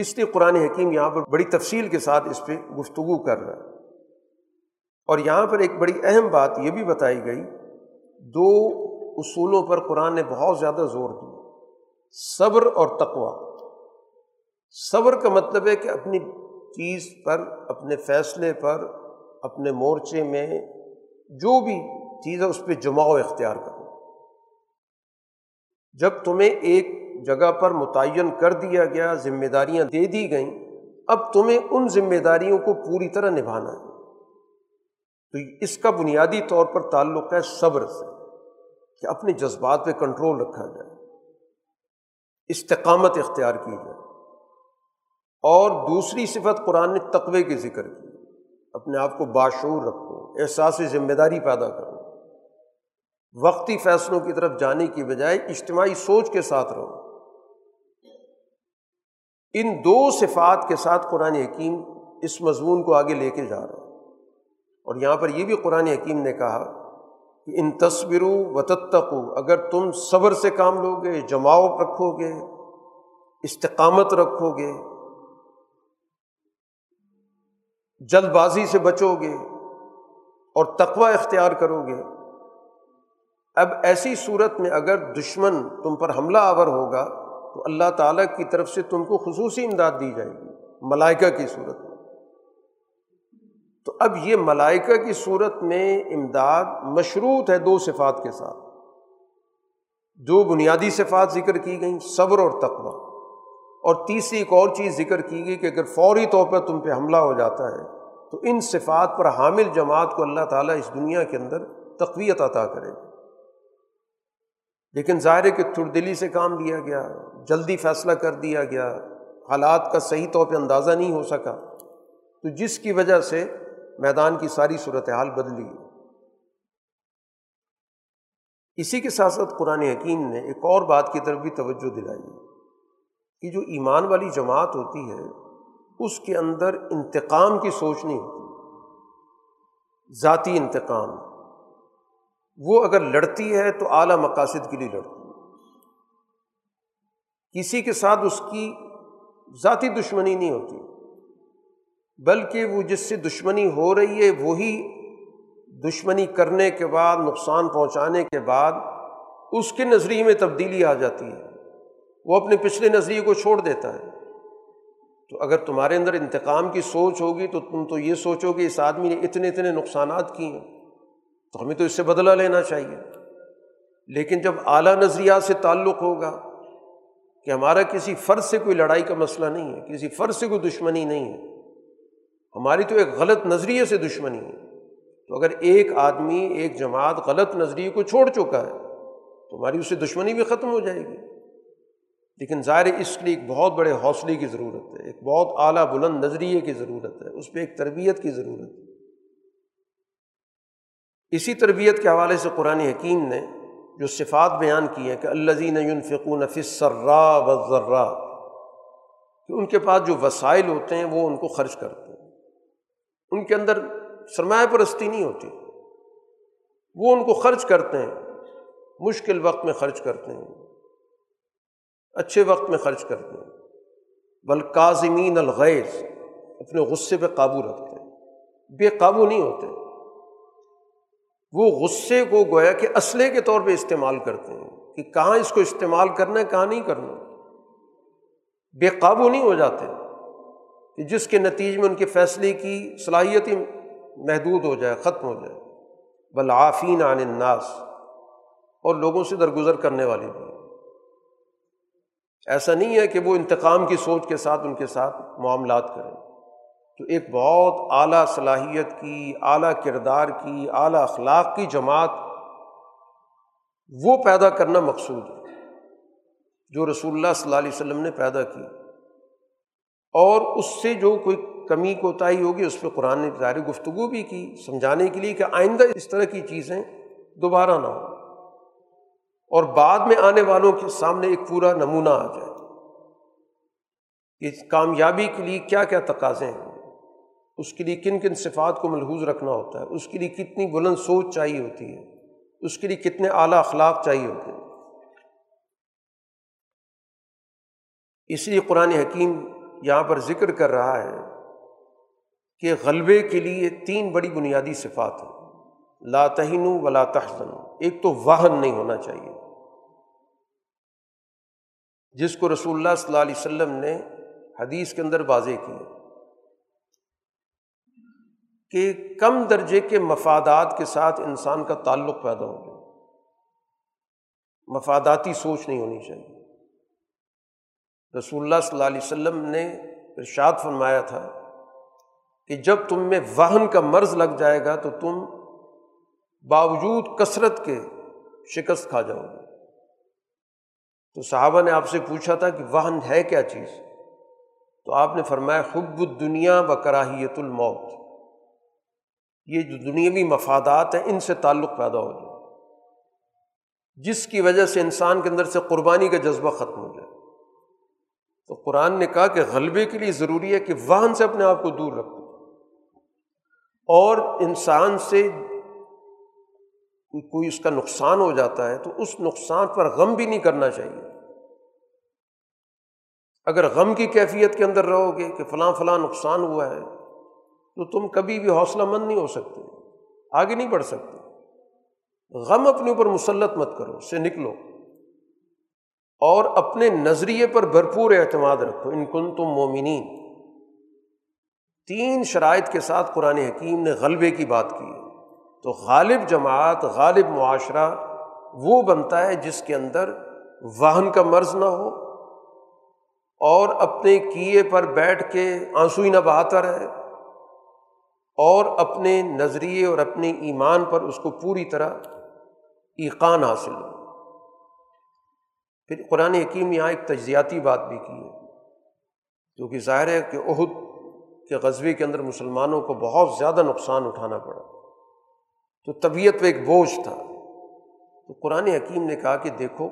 اس لیے قرآن حکیم یہاں پر بڑی تفصیل کے ساتھ اس پہ گفتگو کر رہا ہے۔ اور یہاں پر ایک بڑی اہم بات یہ بھی بتائی گئی، دو اصولوں پر قرآن نے بہت زیادہ زور دیا۔ صبر اور تقوا صبر کا مطلب ہے کہ اپنی چیز پر، اپنے فیصلے پر، اپنے مورچے میں جو بھی چیز ہے اس پہ جماؤ اختیار کرو۔ جب تمہیں ایک جگہ پر متعین کر دیا گیا، ذمہ داریاں دے دی گئیں، اب تمہیں ان ذمہ داریوں کو پوری طرح نبھانا ہے۔ تو اس کا بنیادی طور پر تعلق ہے صبر سے کہ اپنے جذبات پہ کنٹرول رکھا جائے۔ استقامت اختیار کی جائے۔ اور دوسری صفت قرآن نے تقوے کے ذکر کی۔ اپنے آپ کو باشعور رکھو، احساس ذمہ داری پیدا کرو۔ وقتی فیصلوں کی طرف جانے کی بجائے اجتماعی سوچ کے ساتھ رہو۔ ان دو صفات کے ساتھ قرآن حکیم اس مضمون کو آگے لے کے جا رہا ہے۔ اور یہاں پر یہ بھی قرآن حکیم نے کہا کہ ان تصویروں و تتقو اگر تم صبر سے کام لو گے جماؤ رکھو گے، استقامت رکھو گے جلد بازی سے بچو گے اور تقوا اختیار کرو گے۔ اب ایسی صورت میں اگر دشمن تم پر حملہ آور ہوگا، تو اللہ تعالیٰ کی طرف سے تم کو خصوصی امداد دی جائے گی، ملائکہ کی صورت میں۔ تو اب یہ ملائکہ کی صورت میں امداد مشروط ہے دو صفات کے ساتھ۔ دو بنیادی صفات ذکر کی گئیں، صبر اور تقوا اور تیسری ایک اور چیز ذکر کی گئی کہ اگر فوری طور پر تم پہ حملہ ہو جاتا ہے، تو ان صفات پر حامل جماعت کو اللہ تعالیٰ اس دنیا کے اندر تقویت عطا کرے گا۔ لیکن ظاہر ہے کہ تھوڑ سے کام لیا گیا، جلدی فیصلہ کر دیا گیا، حالات کا صحیح طور پہ اندازہ نہیں ہو سکا، تو جس کی وجہ سے میدان کی ساری صورت حال بدلی۔ اسی کے ساتھ ساتھ قرآن حکیم نے ایک اور بات کی طرف بھی توجہ دلائی۔ کہ جو ایمان والی جماعت ہوتی ہے، اس کے اندر انتقام کی سوچ نہیں ہوتی۔ ذاتی انتقام۔ وہ اگر لڑتی ہے تو اعلیٰ مقاصد کے لیے لڑتی ہے۔ کسی کے ساتھ اس کی ذاتی دشمنی نہیں ہوتی، بلکہ وہ جس سے دشمنی ہو رہی ہے، وہی دشمنی کرنے کے بعد، نقصان پہنچانے کے بعد، اس کے نظریے میں تبدیلی آ جاتی ہے۔ وہ اپنے پچھلے نظریے کو چھوڑ دیتا ہے۔ تو اگر تمہارے اندر انتقام کی سوچ ہوگی تو تم تو یہ سوچو کہ اس آدمی نے اتنے اتنے نقصانات کیے ہیں۔ تو ہمیں تو اس سے بدلہ لینا چاہیے۔ لیکن جب اعلیٰ نظریات سے تعلق ہوگا کہ ہمارا کسی فرض سے کوئی لڑائی کا مسئلہ نہیں ہے، کسی فرض سے کوئی دشمنی نہیں ہے، ہماری تو ایک غلط نظریے سے دشمنی ہے۔ تو اگر ایک آدمی، ایک جماعت غلط نظریے کو چھوڑ چکا ہے، تو ہماری اس سے دشمنی بھی ختم ہو جائے گی۔ لیکن ظاہر اس لیے ایک بہت بڑے حوصلے کی ضرورت ہے، ایک بہت اعلیٰ بلند نظریے کی ضرورت ہے، اس پہ ایک تربیت کی ضرورت ہے۔ اسی تربیت کے حوالے سے قرآن حکیم نے جو صفات بیان کی ہیں کہ اللہ فکون فصرا و ذرا کہ ان کے پاس جو وسائل ہوتے ہیں وہ ان کو خرچ کرتے ہیں۔ ان کے اندر سرمایہ پرستی نہیں ہوتی، وہ ان کو خرچ کرتے ہیں، مشکل وقت میں خرچ کرتے ہیں۔ اچھے وقت میں خرچ کرتے ہیں۔ بل کاظمین الغیظ، اپنے غصے پہ قابو رکھتے ہیں۔ بے قابو نہیں ہوتے۔ وہ غصے کو گویا کہ اسلحے کے طور پہ استعمال کرتے ہیں کہ کہاں اس کو استعمال کرنا ہے، کہاں نہیں کرنا۔ بے قابو نہیں ہو جاتے کہ جس کے نتیجے میں ان کے فیصلے کی صلاحیت ہی محدود ہو جائے، ختم ہو جائے۔ بلافین عن الناس۔ اور لوگوں سے درگزر کرنے والی بھی۔ ایسا نہیں ہے کہ وہ انتقام کی سوچ کے ساتھ ان کے ساتھ معاملات کریں۔ تو ایک بہت اعلیٰ صلاحیت کی، اعلیٰ کردار کی، اعلیٰ اخلاق کی جماعت وہ پیدا کرنا مقصود ہے، جو رسول اللہ صلی اللہ علیہ وسلم نے پیدا کی۔ اور اس سے جو کوئی کمی کوتاہی ہوگی، اس پہ قرآن نے ظاہر گفتگو بھی کی، سمجھانے کے لیے کہ آئندہ اس طرح کی چیزیں دوبارہ نہ ہوں۔ اور بعد میں آنے والوں کے سامنے ایک پورا نمونہ آ جائے۔ کہ کامیابی کے لیے کیا کیا تقاضے ہیں؟ اس کے لیے کن کن صفات کو ملحوظ رکھنا ہوتا ہے؟ اس کے لیے کتنی بلند سوچ چاہیے ہوتی ہے؟ اس کے لیے کتنے اعلیٰ اخلاق چاہیے ہوتے ہیں؟ اس لیے قرآن حکیم یہاں پر ذکر کر رہا ہے کہ غلبے کے لیے تین بڑی بنیادی صفات ہیں۔ لا تہین ولا تحزن ایک تو واہن نہیں ہونا چاہیے۔ جس کو رسول اللہ صلی اللہ علیہ وسلم نے حدیث کے اندر واضح کی کہ کم درجے کے مفادات کے ساتھ انسان کا تعلق پیدا ہو گیا مفاداتی سوچ نہیں ہونی چاہیے۔ رسول اللہ صلی اللہ علیہ وسلم نے ارشاد فرمایا تھا کہ جب تم میں واہن کا مرض لگ جائے گا تو تم باوجود کثرت کے شکست کھا جاؤ گے۔ تو صحابہ نے آپ سے پوچھا تھا کہ واہن ہے کیا چیز؟ تو آپ نے فرمایا، حب الدنیا و کراہیت الموت۔ یہ جو دنیاوی مفادات ہیں، ان سے تعلق پیدا ہو جائے۔ جس کی وجہ سے انسان کے اندر سے قربانی کا جذبہ ختم ہو جائے۔ تو قرآن نے کہا کہ غلبے کے لیے ضروری ہے کہ واہن سے اپنے آپ کو دور رکھو۔ اور انسان سے کوئی اس کا نقصان ہو جاتا ہے تو اس نقصان پر غم بھی نہیں کرنا چاہیے۔ اگر غم کی کیفیت کے اندر رہو گے کہ فلاں فلاں نقصان ہوا ہے، تو تم کبھی بھی حوصلہ مند نہیں ہو سکتے، آگے نہیں بڑھ سکتے۔ غم اپنے اوپر مسلط مت کرو، اس سے نکلو۔ اور اپنے نظریے پر بھرپور اعتماد رکھو، ان کن تم مومنین۔ تین شرائط کے ساتھ قرآن حکیم نے غلبے کی بات کی۔ ہے تو غالب جماعت، غالب معاشرہ وہ بنتا ہے جس کے اندر واہن کا مرض نہ ہو اور اپنے کیے پر بیٹھ کے آنسو ہی نہ بہاتا رہے اور اپنے نظریے اور اپنے ایمان پر اس کو پوری طرح ایقان حاصل ہو۔ پھر قرآن حکیم یہاں ایک تجزیاتی بات بھی کی ہے کیونکہ ظاہر ہے کہ عہد کے غزبے کے اندر مسلمانوں کو بہت زیادہ نقصان اٹھانا پڑا۔ تو طبیعت پہ ایک بوجھ تھا۔ تو قرآن حکیم نے کہا کہ دیکھو،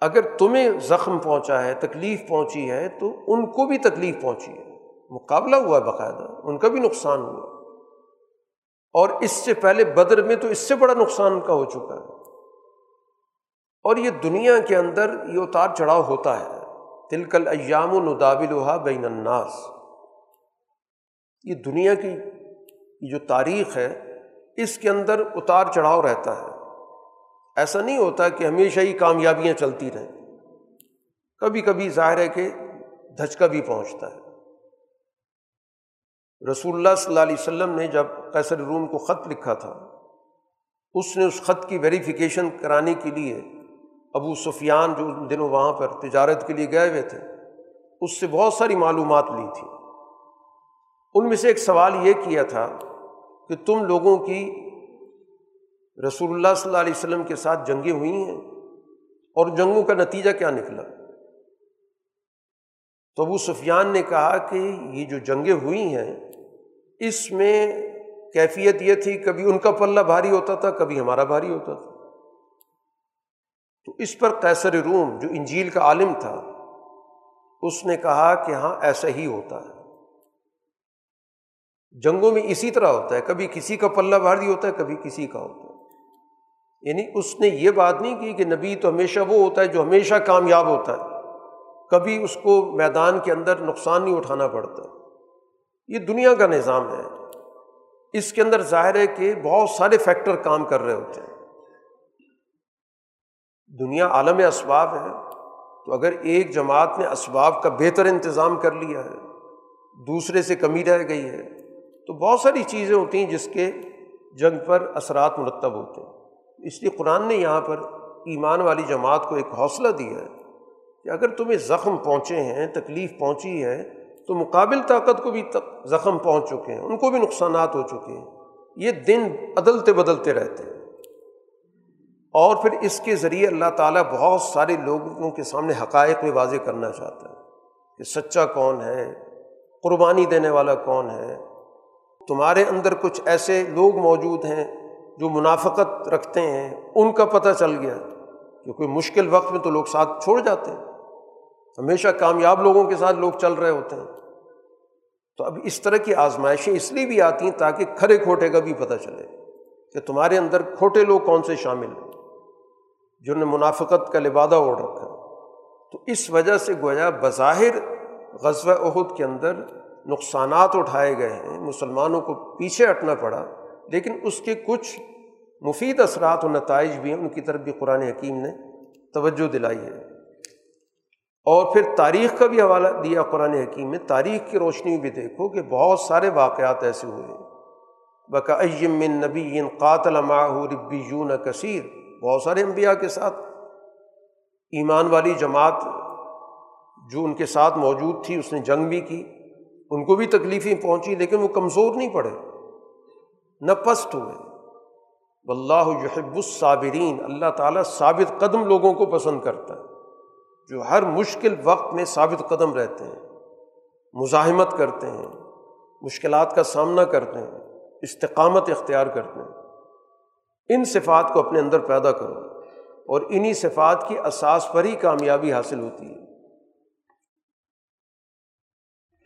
اگر تمہیں زخم پہنچا ہے، تکلیف پہنچی ہے، تو ان کو بھی تکلیف پہنچی ہے۔ مقابلہ ہوا ہے باقاعدہ، ان کا بھی نقصان ہوا۔ اور اس سے پہلے بدر میں تو اس سے بڑا نقصان کا ہو چکا ہے۔ اور یہ دنیا کے اندر یہ اتار چڑھاؤ ہوتا ہے۔ تلکل ایام و ندابلحا بین الناس۔ یہ دنیا کی جو تاریخ ہے، اس کے اندر اتار چڑھاؤ رہتا ہے۔ ایسا نہیں ہوتا کہ ہمیشہ ہی کامیابیاں چلتی رہیں۔ کبھی کبھی ظاہر ہے کہ دھچکا بھی پہنچتا ہے۔ رسول اللہ صلی اللہ علیہ وسلم نے جب قیصر روم کو خط لکھا تھا، اس نے اس خط کی ویریفیکیشن کرانے کے لیے ابو سفیان جو ان دنوں وہاں پر تجارت کے لیے گئے ہوئے تھے، اس سے بہت ساری معلومات لی تھی۔ ان میں سے ایک سوال یہ کیا تھا کہ تم لوگوں کی رسول اللہ صلی اللہ علیہ وسلم کے ساتھ جنگیں ہوئی ہیں اور جنگوں کا نتیجہ کیا نکلا؟ تو ابو سفیان نے کہا کہ یہ جو جنگیں ہوئی ہیں، اس میں کیفیت یہ تھی، کبھی ان کا پلہ بھاری ہوتا تھا، کبھی ہمارا بھاری ہوتا تھا۔ تو اس پر کیسر روم، جو انجیل کا عالم تھا، اس نے کہا کہ ہاں ایسا ہی ہوتا ہے۔ جنگوں میں اسی طرح ہوتا ہے، کبھی کسی کا پلہ بھاری ہوتا ہے، کبھی کسی کا ہوتا ہے۔ یعنی اس نے یہ بات نہیں کی کہ نبی تو ہمیشہ وہ ہوتا ہے جو ہمیشہ کامیاب ہوتا ہے۔ کبھی اس کو میدان کے اندر نقصان نہیں اٹھانا پڑتا۔ یہ دنیا کا نظام ہے۔ اس کے اندر ظاہر ہے کہ بہت سارے فیکٹر کام کر رہے ہوتے ہیں۔ دنیا عالم اسباب ہے۔ تو اگر ایک جماعت نے اسباب کا بہتر انتظام کر لیا ہے، دوسرے سے کمی رہ گئی ہے تو بہت ساری چیزیں ہوتی ہیں جس کے جنگ پر اثرات مرتب ہوتے ہیں۔ اس لیے قرآن نے یہاں پر ایمان والی جماعت کو ایک حوصلہ دیا ہے کہ اگر تمہیں زخم پہنچے ہیں، تکلیف پہنچی ہے، تو مقابل طاقت کو بھی زخم پہنچ چکے ہیں، ان کو بھی نقصانات ہو چکے ہیں۔ یہ دن بدلتے بدلتے رہتے ہیں۔ اور پھر اس کے ذریعے اللہ تعالیٰ بہت سارے لوگوں کے سامنے حقائق میں واضح کرنا چاہتا ہے کہ سچا کون ہے؟ قربانی دینے والا کون ہے؟ تمہارے اندر کچھ ایسے لوگ موجود ہیں جو منافقت رکھتے ہیں، ان کا پتہ چل گیا۔ کہ کوئی مشکل وقت میں تو لوگ ساتھ چھوڑ جاتے ہیں۔ ہمیشہ کامیاب لوگوں کے ساتھ لوگ چل رہے ہوتے ہیں۔ تو اب اس طرح کی آزمائشیں اس لیے بھی آتی ہیں تاکہ کھڑے کھوٹے کا بھی پتہ چلے کہ تمہارے اندر کھوٹے لوگ کون سے شامل ہیں، جنہوں نے منافقت کا لبادہ اوڑھ رکھا۔ تو اس وجہ سے گویا بظاہر غزوہ عہد کے اندر نقصانات اٹھائے گئے ہیں، مسلمانوں کو پیچھے ہٹنا پڑا، لیکن اس کے کچھ مفید اثرات و نتائج بھی ہیں، ان کی طرف بھی قرآن حکیم نے توجہ دلائی ہے۔ اور پھر تاریخ کا بھی حوالہ دیا قرآن حکیم میں تاریخ کی روشنی بھی دیکھو کہ بہت سارے واقعات ایسے ہوئے ہیں۔ بقا من نبی قاتل ماہ ربی یون کثیر بہت سارے انبیاء کے ساتھ ایمان والی جماعت جو ان کے ساتھ موجود تھی، اس نے جنگ بھی کی۔ ان کو بھی تکلیفیں پہنچی لیکن وہ کمزور نہیں پڑے نہ پست ہوئے۔ واللہ یحب الصابرین، اللہ تعالیٰ ثابت قدم لوگوں کو پسند کرتا ہے، جو ہر مشکل وقت میں ثابت قدم رہتے ہیں، مزاحمت کرتے ہیں، مشکلات کا سامنا کرتے ہیں، استقامت اختیار کرتے ہیں۔ ان صفات کو اپنے اندر پیدا کرو اور انہیں صفات کی اساس پر ہی کامیابی حاصل ہوتی ہے۔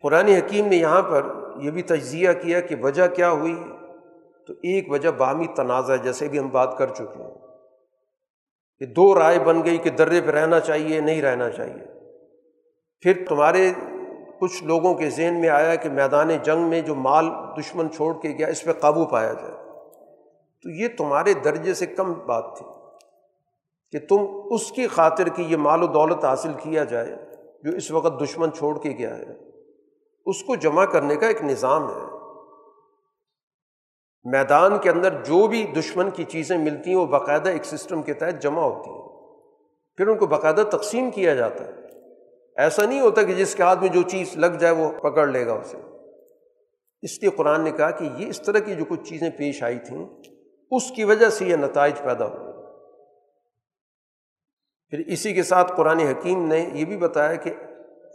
قرآن حکیم نے یہاں پر یہ بھی تجزیہ کیا کہ وجہ کیا ہوئی؟ تو ایک وجہ باہمی تنازع جیسے بھی ہم بات کر چکے ہیں۔ کہ دو رائے بن گئی کہ درے پہ رہنا چاہیے، نہیں رہنا چاہیے۔ پھر تمہارے کچھ لوگوں کے ذہن میں آیا کہ میدان جنگ میں جو مال دشمن چھوڑ کے گیا، اس پہ قابو پایا جائے۔ تو یہ تمہارے درجے سے کم بات تھی کہ تم اس کی خاطر کی یہ مال و دولت حاصل کیا جائے جو اس وقت دشمن چھوڑ کے گیا ہے۔ اس کو جمع کرنے کا ایک نظام ہے۔ میدان کے اندر جو بھی دشمن کی چیزیں ملتی ہیں، وہ باقاعدہ ایک سسٹم کے تحت جمع ہوتی ہیں۔ پھر ان کو باقاعدہ تقسیم کیا جاتا ہے۔ ایسا نہیں ہوتا کہ جس کے ہاتھ میں جو چیز لگ جائے، وہ پکڑ لے گا اسے۔ اس لیے قرآن نے کہا کہ یہ اس طرح کی جو کچھ چیزیں پیش آئی تھیں، اس کی وجہ سے یہ نتائج پیدا ہوئے۔ پھر اسی کے ساتھ قرآن حکیم نے یہ بھی بتایا کہ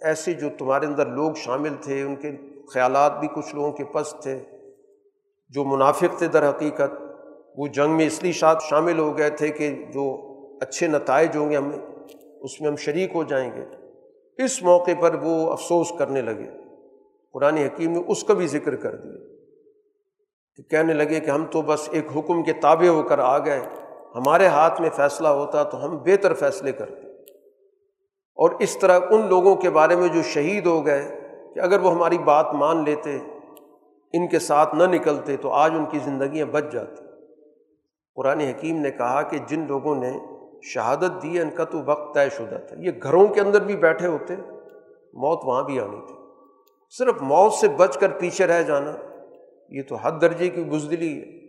ایسے جو تمہارے اندر لوگ شامل تھے، ان کے خیالات بھی کچھ لوگوں کے پس تھے، جو منافق تھے در حقیقت، وہ جنگ میں اس لیے شاد شامل ہو گئے تھے کہ جو اچھے نتائج ہوں گے، ہمیں اس میں ہم شریک ہو جائیں گے۔ اس موقع پر وہ افسوس کرنے لگے۔ قرآن حکیم نے اس کا بھی ذکر کر دیا کہ کہنے لگے کہ ہم تو بس ایک حکم کے تابع ہو کر آ گئے۔ ہمارے ہاتھ میں فیصلہ ہوتا تو ہم بہتر فیصلے کرتے۔ اور اس طرح ان لوگوں کے بارے میں جو شہید ہو گئے کہ اگر وہ ہماری بات مان لیتے، ان کے ساتھ نہ نکلتے تو آج ان کی زندگیاں بچ جاتی۔ قرآن حکیم نے کہا کہ جن لوگوں نے شہادت دی، ان کا تو وقت طے شدہ تھا۔ یہ گھروں کے اندر بھی بیٹھے ہوتے، موت وہاں بھی آنی تھی۔ صرف موت سے بچ کر پیچھے رہ جانا، یہ تو حد درجے کی بزدلی ہے۔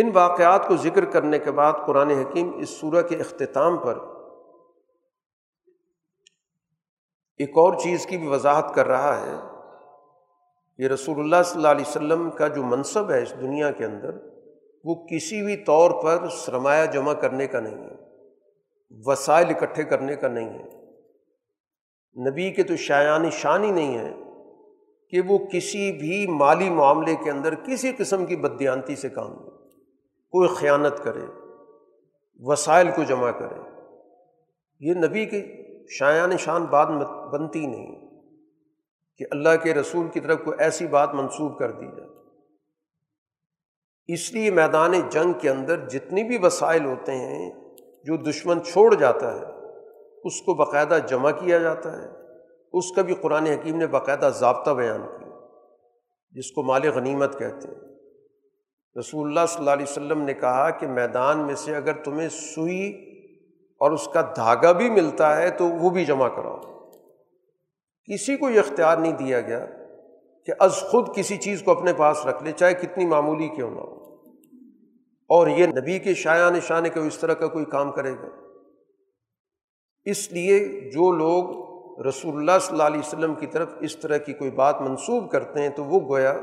ان واقعات کو ذکر کرنے کے بعد قرآن حکیم اس سورہ کے اختتام پر ایک اور چیز کی بھی وضاحت کر رہا ہے۔ یہ رسول اللہ صلی اللہ علیہ وسلم کا جو منصب ہے اس دنیا کے اندر، وہ کسی بھی طور پر سرمایہ جمع کرنے کا نہیں ہے، وسائل اکٹھے کرنے کا نہیں ہے۔ نبی کے تو شایان شان ہی نہیں ہے کہ وہ کسی بھی مالی معاملے کے اندر کسی قسم کی بدیانتی سے کام لے۔ کوئی خیانت کرے، وسائل کو جمع کرے۔ یہ نبی کی شایان شان بات بنتی نہیں کہ اللہ کے رسول کی طرف کوئی ایسی بات منسوخ کر دی جائے۔ اس لیے میدان جنگ کے اندر جتنی بھی وسائل ہوتے ہیں، جو دشمن چھوڑ جاتا ہے، اس کو باقاعدہ جمع کیا جاتا ہے۔ اس کا بھی قرآن حکیم نے باقاعدہ ضابطہ بیان کیا، جس کو مال غنیمت کہتے ہیں۔ رسول اللہ صلی اللہ علیہ وسلم نے کہا کہ میدان میں سے اگر تمہیں سوئی اور اس کا دھاگا بھی ملتا ہے تو وہ بھی جمع کراؤ۔ کسی کو یہ اختیار نہیں دیا گیا کہ از خود کسی چیز کو اپنے پاس رکھ لے، چاہے کتنی معمولی کیوں نہ ہو۔ اور یہ نبی کے شاع نشانے کا اس طرح کا کوئی کام کرے گا۔ اس لیے جو لوگ رسول اللہ صلی اللہ علیہ وسلم کی طرف اس طرح کی کوئی بات منسوب کرتے ہیں تو وہ گویا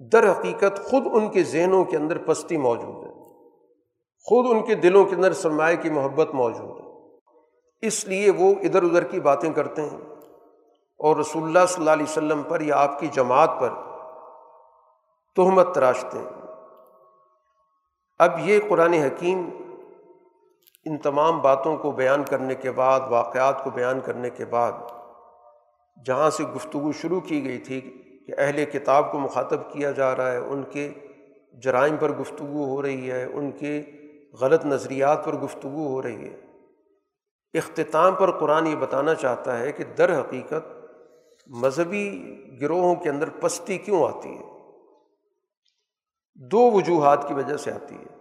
در حقیقت خود ان کے ذہنوں کے اندر پستی موجود ہے۔ خود ان کے دلوں کے اندر سرمایہ کی محبت موجود ہے۔ اس لیے وہ ادھر ادھر کی باتیں کرتے ہیں۔ اور رسول اللہ صلی اللہ علیہ وسلم پر یا آپ کی جماعت پر تہمت تراشتے ہیں۔ اب یہ قرآن حکیم ان تمام باتوں کو بیان کرنے کے بعد، واقعات کو بیان کرنے کے بعد جہاں سے گفتگو شروع کی گئی تھی کہ اہل کتاب کو مخاطب کیا جا رہا ہے، ان کے جرائم پر گفتگو ہو رہی ہے، ان کے غلط نظریات پر گفتگو ہو رہی ہے۔ اختتام پر قرآن یہ بتانا چاہتا ہے کہ در حقیقت مذہبی گروہوں کے اندر پستی کیوں آتی ہے؟ دو وجوہات کی وجہ سے آتی ہے۔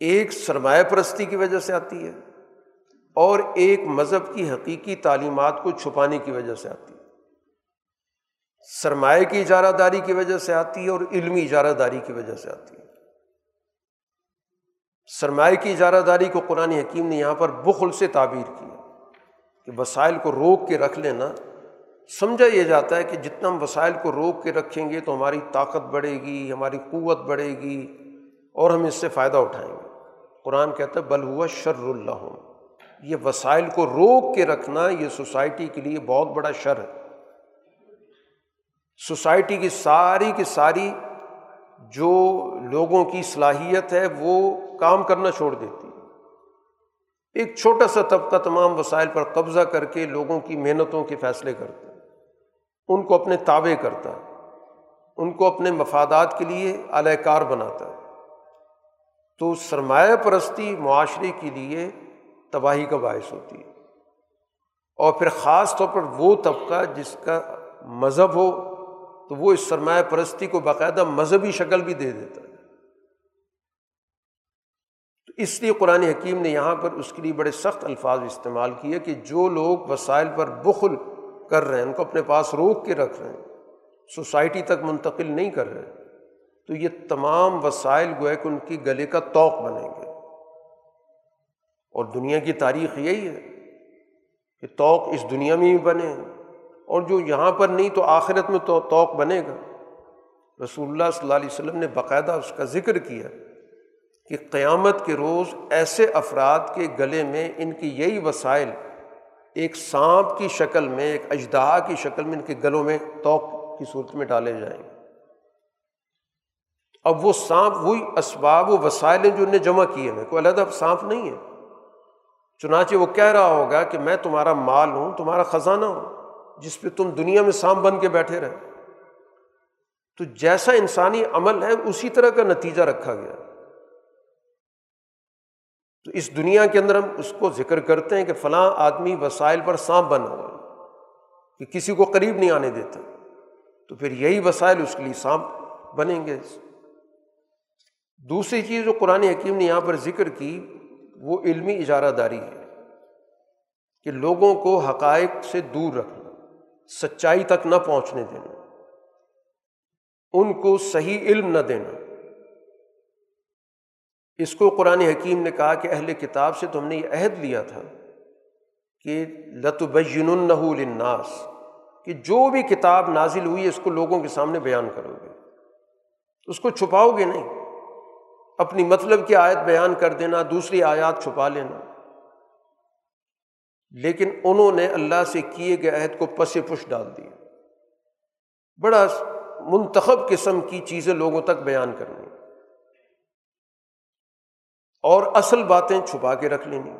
ایک سرمایہ پرستی کی وجہ سے آتی ہے اور ایک مذہب کی حقیقی تعلیمات کو چھپانے کی وجہ سے آتی ہے۔ سرمایہ کی اجارہ داری کی وجہ سے آتی ہے اور علمی اجارہ داری کی وجہ سے آتی ہے۔ سرمایہ کی اجارہ داری کو قرآن حکیم نے یہاں پر بخل سے تعبیر کیا کہ وسائل کو روک کے رکھ لینا۔ سمجھا یہ جاتا ہے کہ جتنا ہم وسائل کو روک کے رکھیں گے تو ہماری طاقت بڑھے گی، ہماری قوت بڑھے گی اور ہم اس سے فائدہ اٹھائیں گے۔ قرآن کہتا ہے، بل ہوا شر اللہ۔ یہ وسائل کو روک کے رکھنا یہ سوسائٹی کے لیے بہت بڑا شر ہے۔ سوسائٹی کی ساری کی ساری جو لوگوں کی صلاحیت ہے وہ کام کرنا چھوڑ دیتی ہے۔ ایک چھوٹا سا طبقہ تمام وسائل پر قبضہ کر کے لوگوں کی محنتوں کے فیصلے کرتا ہے۔ ان کو اپنے تابع کرتا ہے۔ ان کو اپنے مفادات کے لیے اعلی کار بناتا ہے۔ تو سرمایہ پرستی معاشرے کے لیے تباہی کا باعث ہوتی ہے۔ اور پھر خاص طور پر وہ طبقہ جس کا مذہب ہو تو وہ اس سرمایہ پرستی کو باقاعدہ مذہبی شکل بھی دے دیتا ہے۔ تو اس لیے قرآن حکیم نے یہاں پر اس کے لیے بڑے سخت الفاظ استعمال کیے کہ جو لوگ وسائل پر بخل کر رہے ہیں، ان کو اپنے پاس روک کے رکھ رہے ہیں، سوسائٹی تک منتقل نہیں کر رہے تو یہ تمام وسائل گوئے کہ ان کی گلے کا توق بنیں گے۔ اور دنیا کی تاریخ یہی ہے کہ توق اس دنیا میں بھی بنے۔ اور جو یہاں پر نہیں تو آخرت میں تو توق بنے گا۔ رسول اللہ صلی اللہ علیہ وسلم نے باقاعدہ اس کا ذکر کیا کہ قیامت کے روز ایسے افراد کے گلے میں ان کی یہی وسائل، ایک سانپ کی شکل میں، ایک اجدہ کی شکل میں ان کے گلوں میں توق کی صورت میں ڈالے جائیں گے۔ اب وہ سانپ، وہی اسباب و وسائل ہیں جو انہیں جمع کیے ہیں۔ کوئی علیحدہ سانپ نہیں ہے۔ چنانچہ وہ کہہ رہا ہوگا کہ میں تمہارا مال ہوں، تمہارا خزانہ ہوں۔ جس پہ تم دنیا میں سانپ بن کے بیٹھے رہے۔ تو جیسا انسانی عمل ہے، اسی طرح کا نتیجہ رکھا گیا۔ تو اس دنیا کے اندر ہم اس کو ذکر کرتے ہیں کہ فلاں آدمی وسائل پر سانپ بنا ہوا کہ کسی کو قریب نہیں آنے دیتا۔ تو پھر یہی وسائل اس کے لیے سانپ بنیں گے۔ دوسری چیز جو قرآن حکیم نے یہاں پر ذکر کی، وہ علمی اجارہ داری ہے کہ لوگوں کو حقائق سے دور رکھنا۔ سچائی تک نہ پہنچنے دینا، ان کو صحیح علم نہ دینا۔ اس کو قرآن حکیم نے کہا کہ اہل کتاب سے تم نے یہ عہد لیا تھا کہ لت بین الناس کہ جو بھی کتاب نازل ہوئی ہے اس کو لوگوں کے سامنے بیان کرو گے۔ اس کو چھپاؤ گے نہیں، اپنی مطلب کی آیت بیان کر دینا، دوسری آیات چھپا لینا۔ لیکن انہوں نے اللہ سے کیے گئے عہد کو پس پش ڈال دیا۔ بڑا منتخب قسم کی چیزیں لوگوں تک بیان کرنی۔ اور اصل باتیں چھپا کے رکھ لینی۔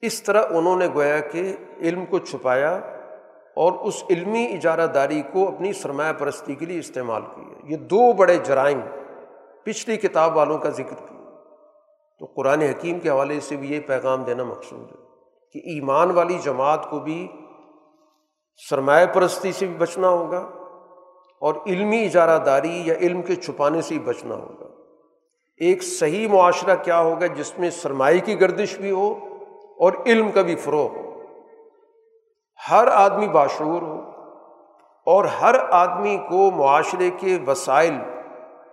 اس طرح انہوں نے گویا کہ علم کو چھپایا اور اس علمی اجارہ داری کو اپنی سرمایہ پرستی کے لیے استعمال کیا۔ یہ دو بڑے جرائم پچھلی کتاب والوں کا ذکر کیا۔ تو قرآن حکیم کے حوالے سے بھی یہ پیغام دینا مقصود ہے۔ کہ ایمان والی جماعت کو بھی سرمایہ پرستی سے بھی بچنا ہوگا اور علمی اجارہ داری یا علم کے چھپانے سے ہی بچنا ہوگا۔ ایک صحیح معاشرہ کیا ہوگا جس میں سرمایہ کی گردش بھی ہو اور علم کا بھی فروغ ہو۔ ہر آدمی باشعور ہو اور ہر آدمی کو معاشرے کے وسائل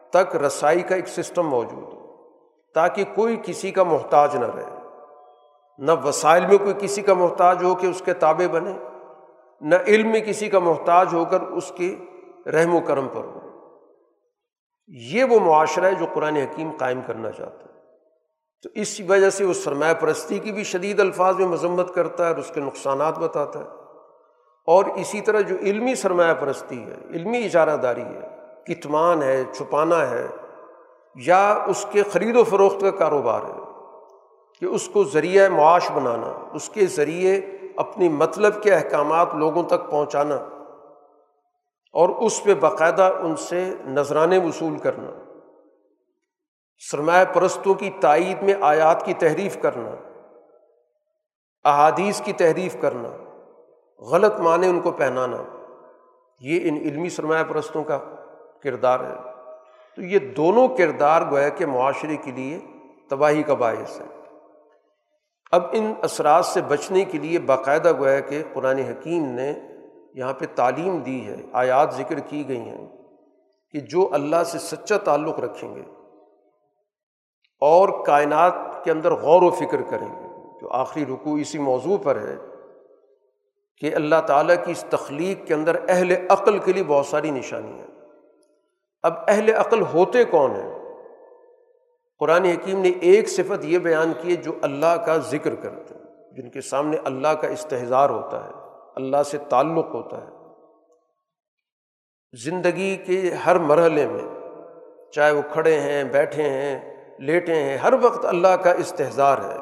تک رسائی کا ایک سسٹم موجود ہو تاکہ کوئی کسی کا محتاج نہ رہے۔ نہ وسائل میں کوئی کسی کا محتاج ہو کہ اس کے تابع بنے، نہ علم میں کسی کا محتاج ہو کر اس کے رحم و کرم پر ہو۔ یہ وہ معاشرہ ہے جو قرآن حکیم قائم کرنا چاہتا ہے۔ تو اس وجہ سے وہ سرمایہ پرستی کی بھی شدید الفاظ میں مذمت کرتا ہے اور اس کے نقصانات بتاتا ہے۔ اور اسی طرح جو علمی سرمایہ پرستی ہے، علمی اجارہ داری ہے، کتمان ہے چھپانا ہے، یا اس کے خرید و فروخت کا کاروبار ہے کہ اس کو ذریعہ معاش بنانا، اس کے ذریعے اپنی مطلب کے احکامات لوگوں تک پہنچانا اور اس پہ باقاعدہ ان سے نذرانے وصول کرنا، سرمایہ پرستوں کی تائید میں آیات کی تحریف کرنا، احادیث کی تحریف کرنا، غلط معنی ان کو پہنانا، یہ ان علمی سرمایہ پرستوں کا کردار ہے۔ تو یہ دونوں کردار گویا کے معاشرے کے لیے تباہی کا باعث ہے۔ اب ان اثرات سے بچنے کے لیے باقاعدہ گویا کہ قرآن حکیم نے یہاں پہ تعلیم دی ہے، آیات ذکر کی گئی ہیں کہ جو اللہ سے سچا تعلق رکھیں گے اور کائنات کے اندر غور و فکر کریں گے۔ جو آخری رکو اسی موضوع پر ہے کہ اللہ تعالیٰ کی اس تخلیق کے اندر اہل عقل کے لیے بہت ساری نشانی ہیں۔ اب اہل عقل ہوتے کون ہیں؟ قرآن حکیم نے ایک صفت یہ بیان کی ہے جو اللہ کا ذکر کرتے ہیں، جن کے سامنے اللہ کا استحظار ہوتا ہے، اللہ سے تعلق ہوتا ہے۔ زندگی کے ہر مرحلے میں، چاہے وہ کھڑے ہیں، بیٹھے ہیں، لیٹے ہیں، ہر وقت اللہ کا استحظار ہے۔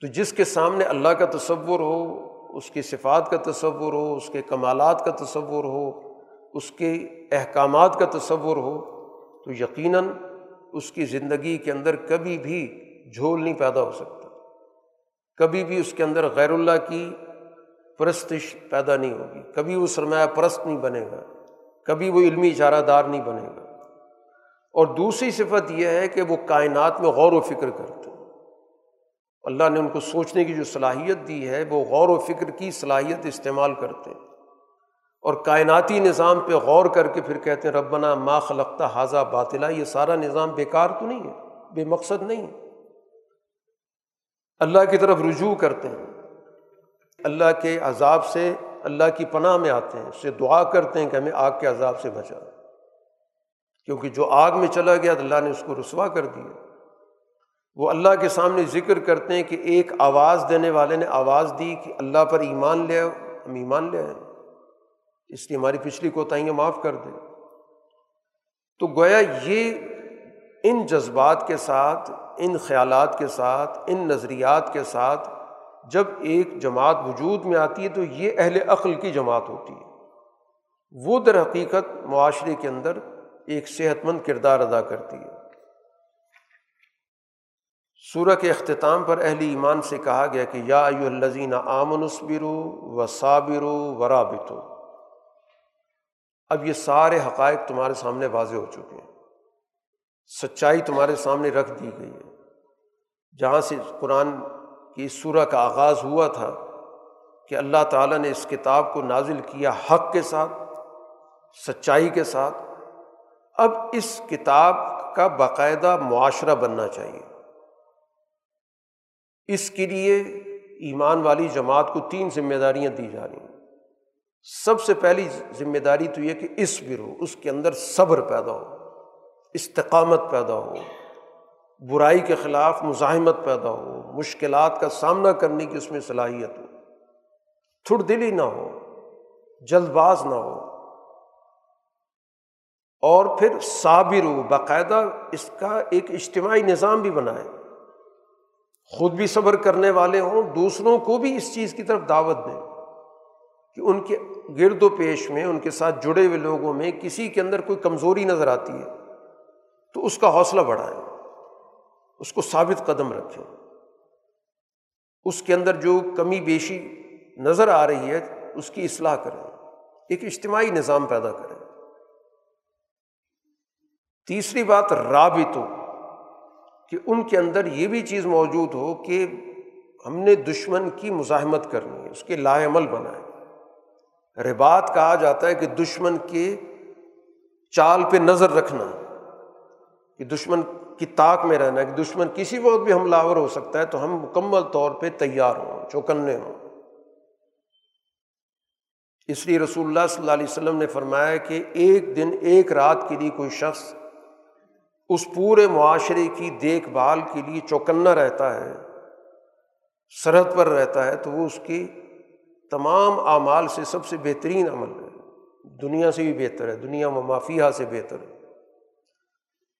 تو جس کے سامنے اللہ کا تصور ہو، اس کی صفات کا تصور ہو، اس کے کمالات کا تصور ہو، اس کے احکامات کا تصور ہو، تو یقیناً اس کی زندگی کے اندر کبھی بھی جھول نہیں پیدا ہو سکتا۔ کبھی بھی اس کے اندر غیر اللہ کی پرستش پیدا نہیں ہوگی۔ کبھی وہ سرمایہ پرست نہیں بنے گا۔ کبھی وہ علمی اجارہ دار نہیں بنے گا۔ اور دوسری صفت یہ ہے کہ وہ کائنات میں غور و فکر کرتے ہیں۔ اللہ نے ان کو سوچنے کی جو صلاحیت دی ہے، وہ غور و فکر کی صلاحیت استعمال کرتے ہیں۔ اور کائناتی نظام پہ غور کر کے پھر کہتے ہیں، ربنا ما خلقتا حاضہ باطلا، یہ سارا نظام بیکار تو نہیں ہے، بے مقصد نہیں ہے۔ اللہ کی طرف رجوع کرتے ہیں۔ اللہ کے عذاب سے، اللہ کی پناہ میں آتے ہیں۔ اس سے دعا کرتے ہیں کہ ہمیں آگ کے عذاب سے بچا۔ کیونکہ جو آگ میں چلا گیا تو اللہ نے اس کو رسوا کر دیا۔ وہ اللہ کے سامنے ذکر کرتے ہیں کہ ایک آواز دینے والے نے آواز دی کہ اللہ پر ایمان لے آؤ، ہم ایمان لے آئیں اس لیے ہماری پچھلی کوتاہیاں معاف کر دیں۔ تو گویا یہ ان جذبات کے ساتھ، ان خیالات کے ساتھ، ان نظریات کے ساتھ جب ایک جماعت وجود میں آتی ہے تو یہ اہل عقل کی جماعت ہوتی ہے۔ وہ در حقیقت معاشرے کے اندر ایک صحت مند کردار ادا کرتی ہے۔ سورہ کے اختتام پر اہل ایمان سے کہا گیا کہ یا ایو الزین آمن اسبرو و صابرو و رابطو اب یہ سارے حقائق تمہارے سامنے واضح ہو چکے ہیں۔ سچائی تمہارے سامنے رکھ دی گئی ہے۔ جہاں سے قرآن کی سورہ کا آغاز ہوا تھا کہ اللہ تعالیٰ نے اس کتاب کو نازل کیا حق کے ساتھ، سچائی کے ساتھ، اب اس کتاب کا باقاعدہ معاشرہ بننا چاہیے۔ اس کے لیے ایمان والی جماعت کو تین ذمہ داریاں دی جا رہی ہیں۔ سب سے پہلی ذمہ داری تو یہ کہ اس برو اس کے اندر صبر پیدا ہو، استقامت پیدا ہو، برائی کے خلاف مزاحمت پیدا ہو، مشکلات کا سامنا کرنے کی اس میں صلاحیت ہو۔ تھڑ دلی نہ ہو، جلد باز نہ ہو۔ اور پھر صابر ہو، باقاعدہ اس کا ایک اجتماعی نظام بھی بنائے۔ خود بھی صبر کرنے والے ہوں، دوسروں کو بھی اس چیز کی طرف دعوت دیں کہ ان کے گرد و پیش میں، ان کے ساتھ جڑے ہوئے لوگوں میں کسی کے اندر کوئی کمزوری نظر آتی ہے، تو اس کا حوصلہ بڑھائیں، اس کو ثابت قدم رکھیں۔ اس کے اندر جو کمی بیشی نظر آ رہی ہے، اس کی اصلاح کریں، ایک اجتماعی نظام پیدا کریں۔ تیسری بات رابط ہو کہ ان کے اندر یہ بھی چیز موجود ہو کہ ہم نے دشمن کی مزاحمت کرنی ہے، اس کے لاہ عمل بنائے ربات کہا جاتا ہے کہ دشمن کے چال پہ نظر رکھنا، کہ دشمن کی طاق میں رہنا، کہ دشمن کسی وقت بھی حملہ آور ہو سکتا ہے تو ہم مکمل طور پہ تیار ہوں، چوکنے ہوں۔ اس لیے رسول اللہ صلی اللہ علیہ وسلم نے فرمایا کہ ایک دن، ایک رات کے لیے کوئی شخص اس پورے معاشرے کی دیکھ بھال کے لیے چوکنا رہتا ہے، سرحد پر رہتا ہے تو وہ اس کی تمام اعمال سے سب سے بہترین عمل ہے۔ دنیا سے بھی بہتر ہے، دنیا و مافیہ سے بہتر ہے۔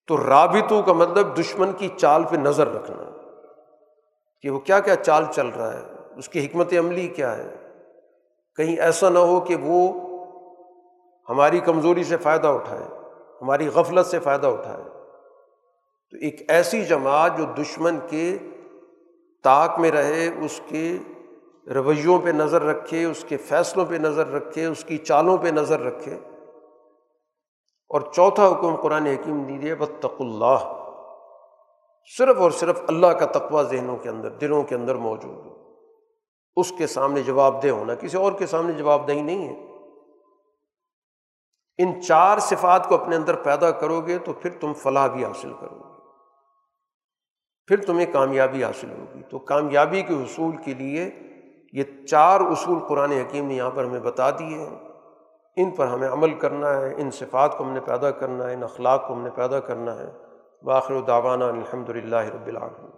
تو رابطوں کا مطلب دشمن کی چال پہ نظر رکھنا۔ کہ وہ کیا کیا چال چل رہا ہے، اس کی حکمت عملی کیا ہے۔ کہیں ایسا نہ ہو کہ وہ ہماری کمزوری سے فائدہ اٹھائے، ہماری غفلت سے فائدہ اٹھائے۔ تو ایک ایسی جماعت جو دشمن کے طاق میں رہے، اس کے رویوں پہ نظر رکھے، اس کے فیصلوں پہ نظر رکھے، اس کی چالوں پہ نظر رکھے۔ اور چوتھا حکم قرآن حکیم دیجیے بتق اللہ صرف اور صرف اللہ کا تقوا ذہنوں کے اندر، دلوں کے اندر موجود ہو۔ اس کے سامنے جواب دہ ہونا کسی اور کے سامنے جواب دہی نہیں ہے۔ ان چار صفات کو اپنے اندر پیدا کرو گے تو پھر تم فلاح بھی حاصل کرو گے۔ پھر تمہیں کامیابی حاصل ہوگی۔ تو کامیابی کے حصول کے لیے یہ چار اصول قرآن حکیم نے یہاں پر ہمیں بتا دیے ہیں۔ ان پر ہمیں عمل کرنا ہے، ان صفات کو ہم نے پیدا کرنا ہے، ان اخلاق کو ہم نے پیدا کرنا ہے۔ باخر و داوانہ الحمد للہ رب العالمین۔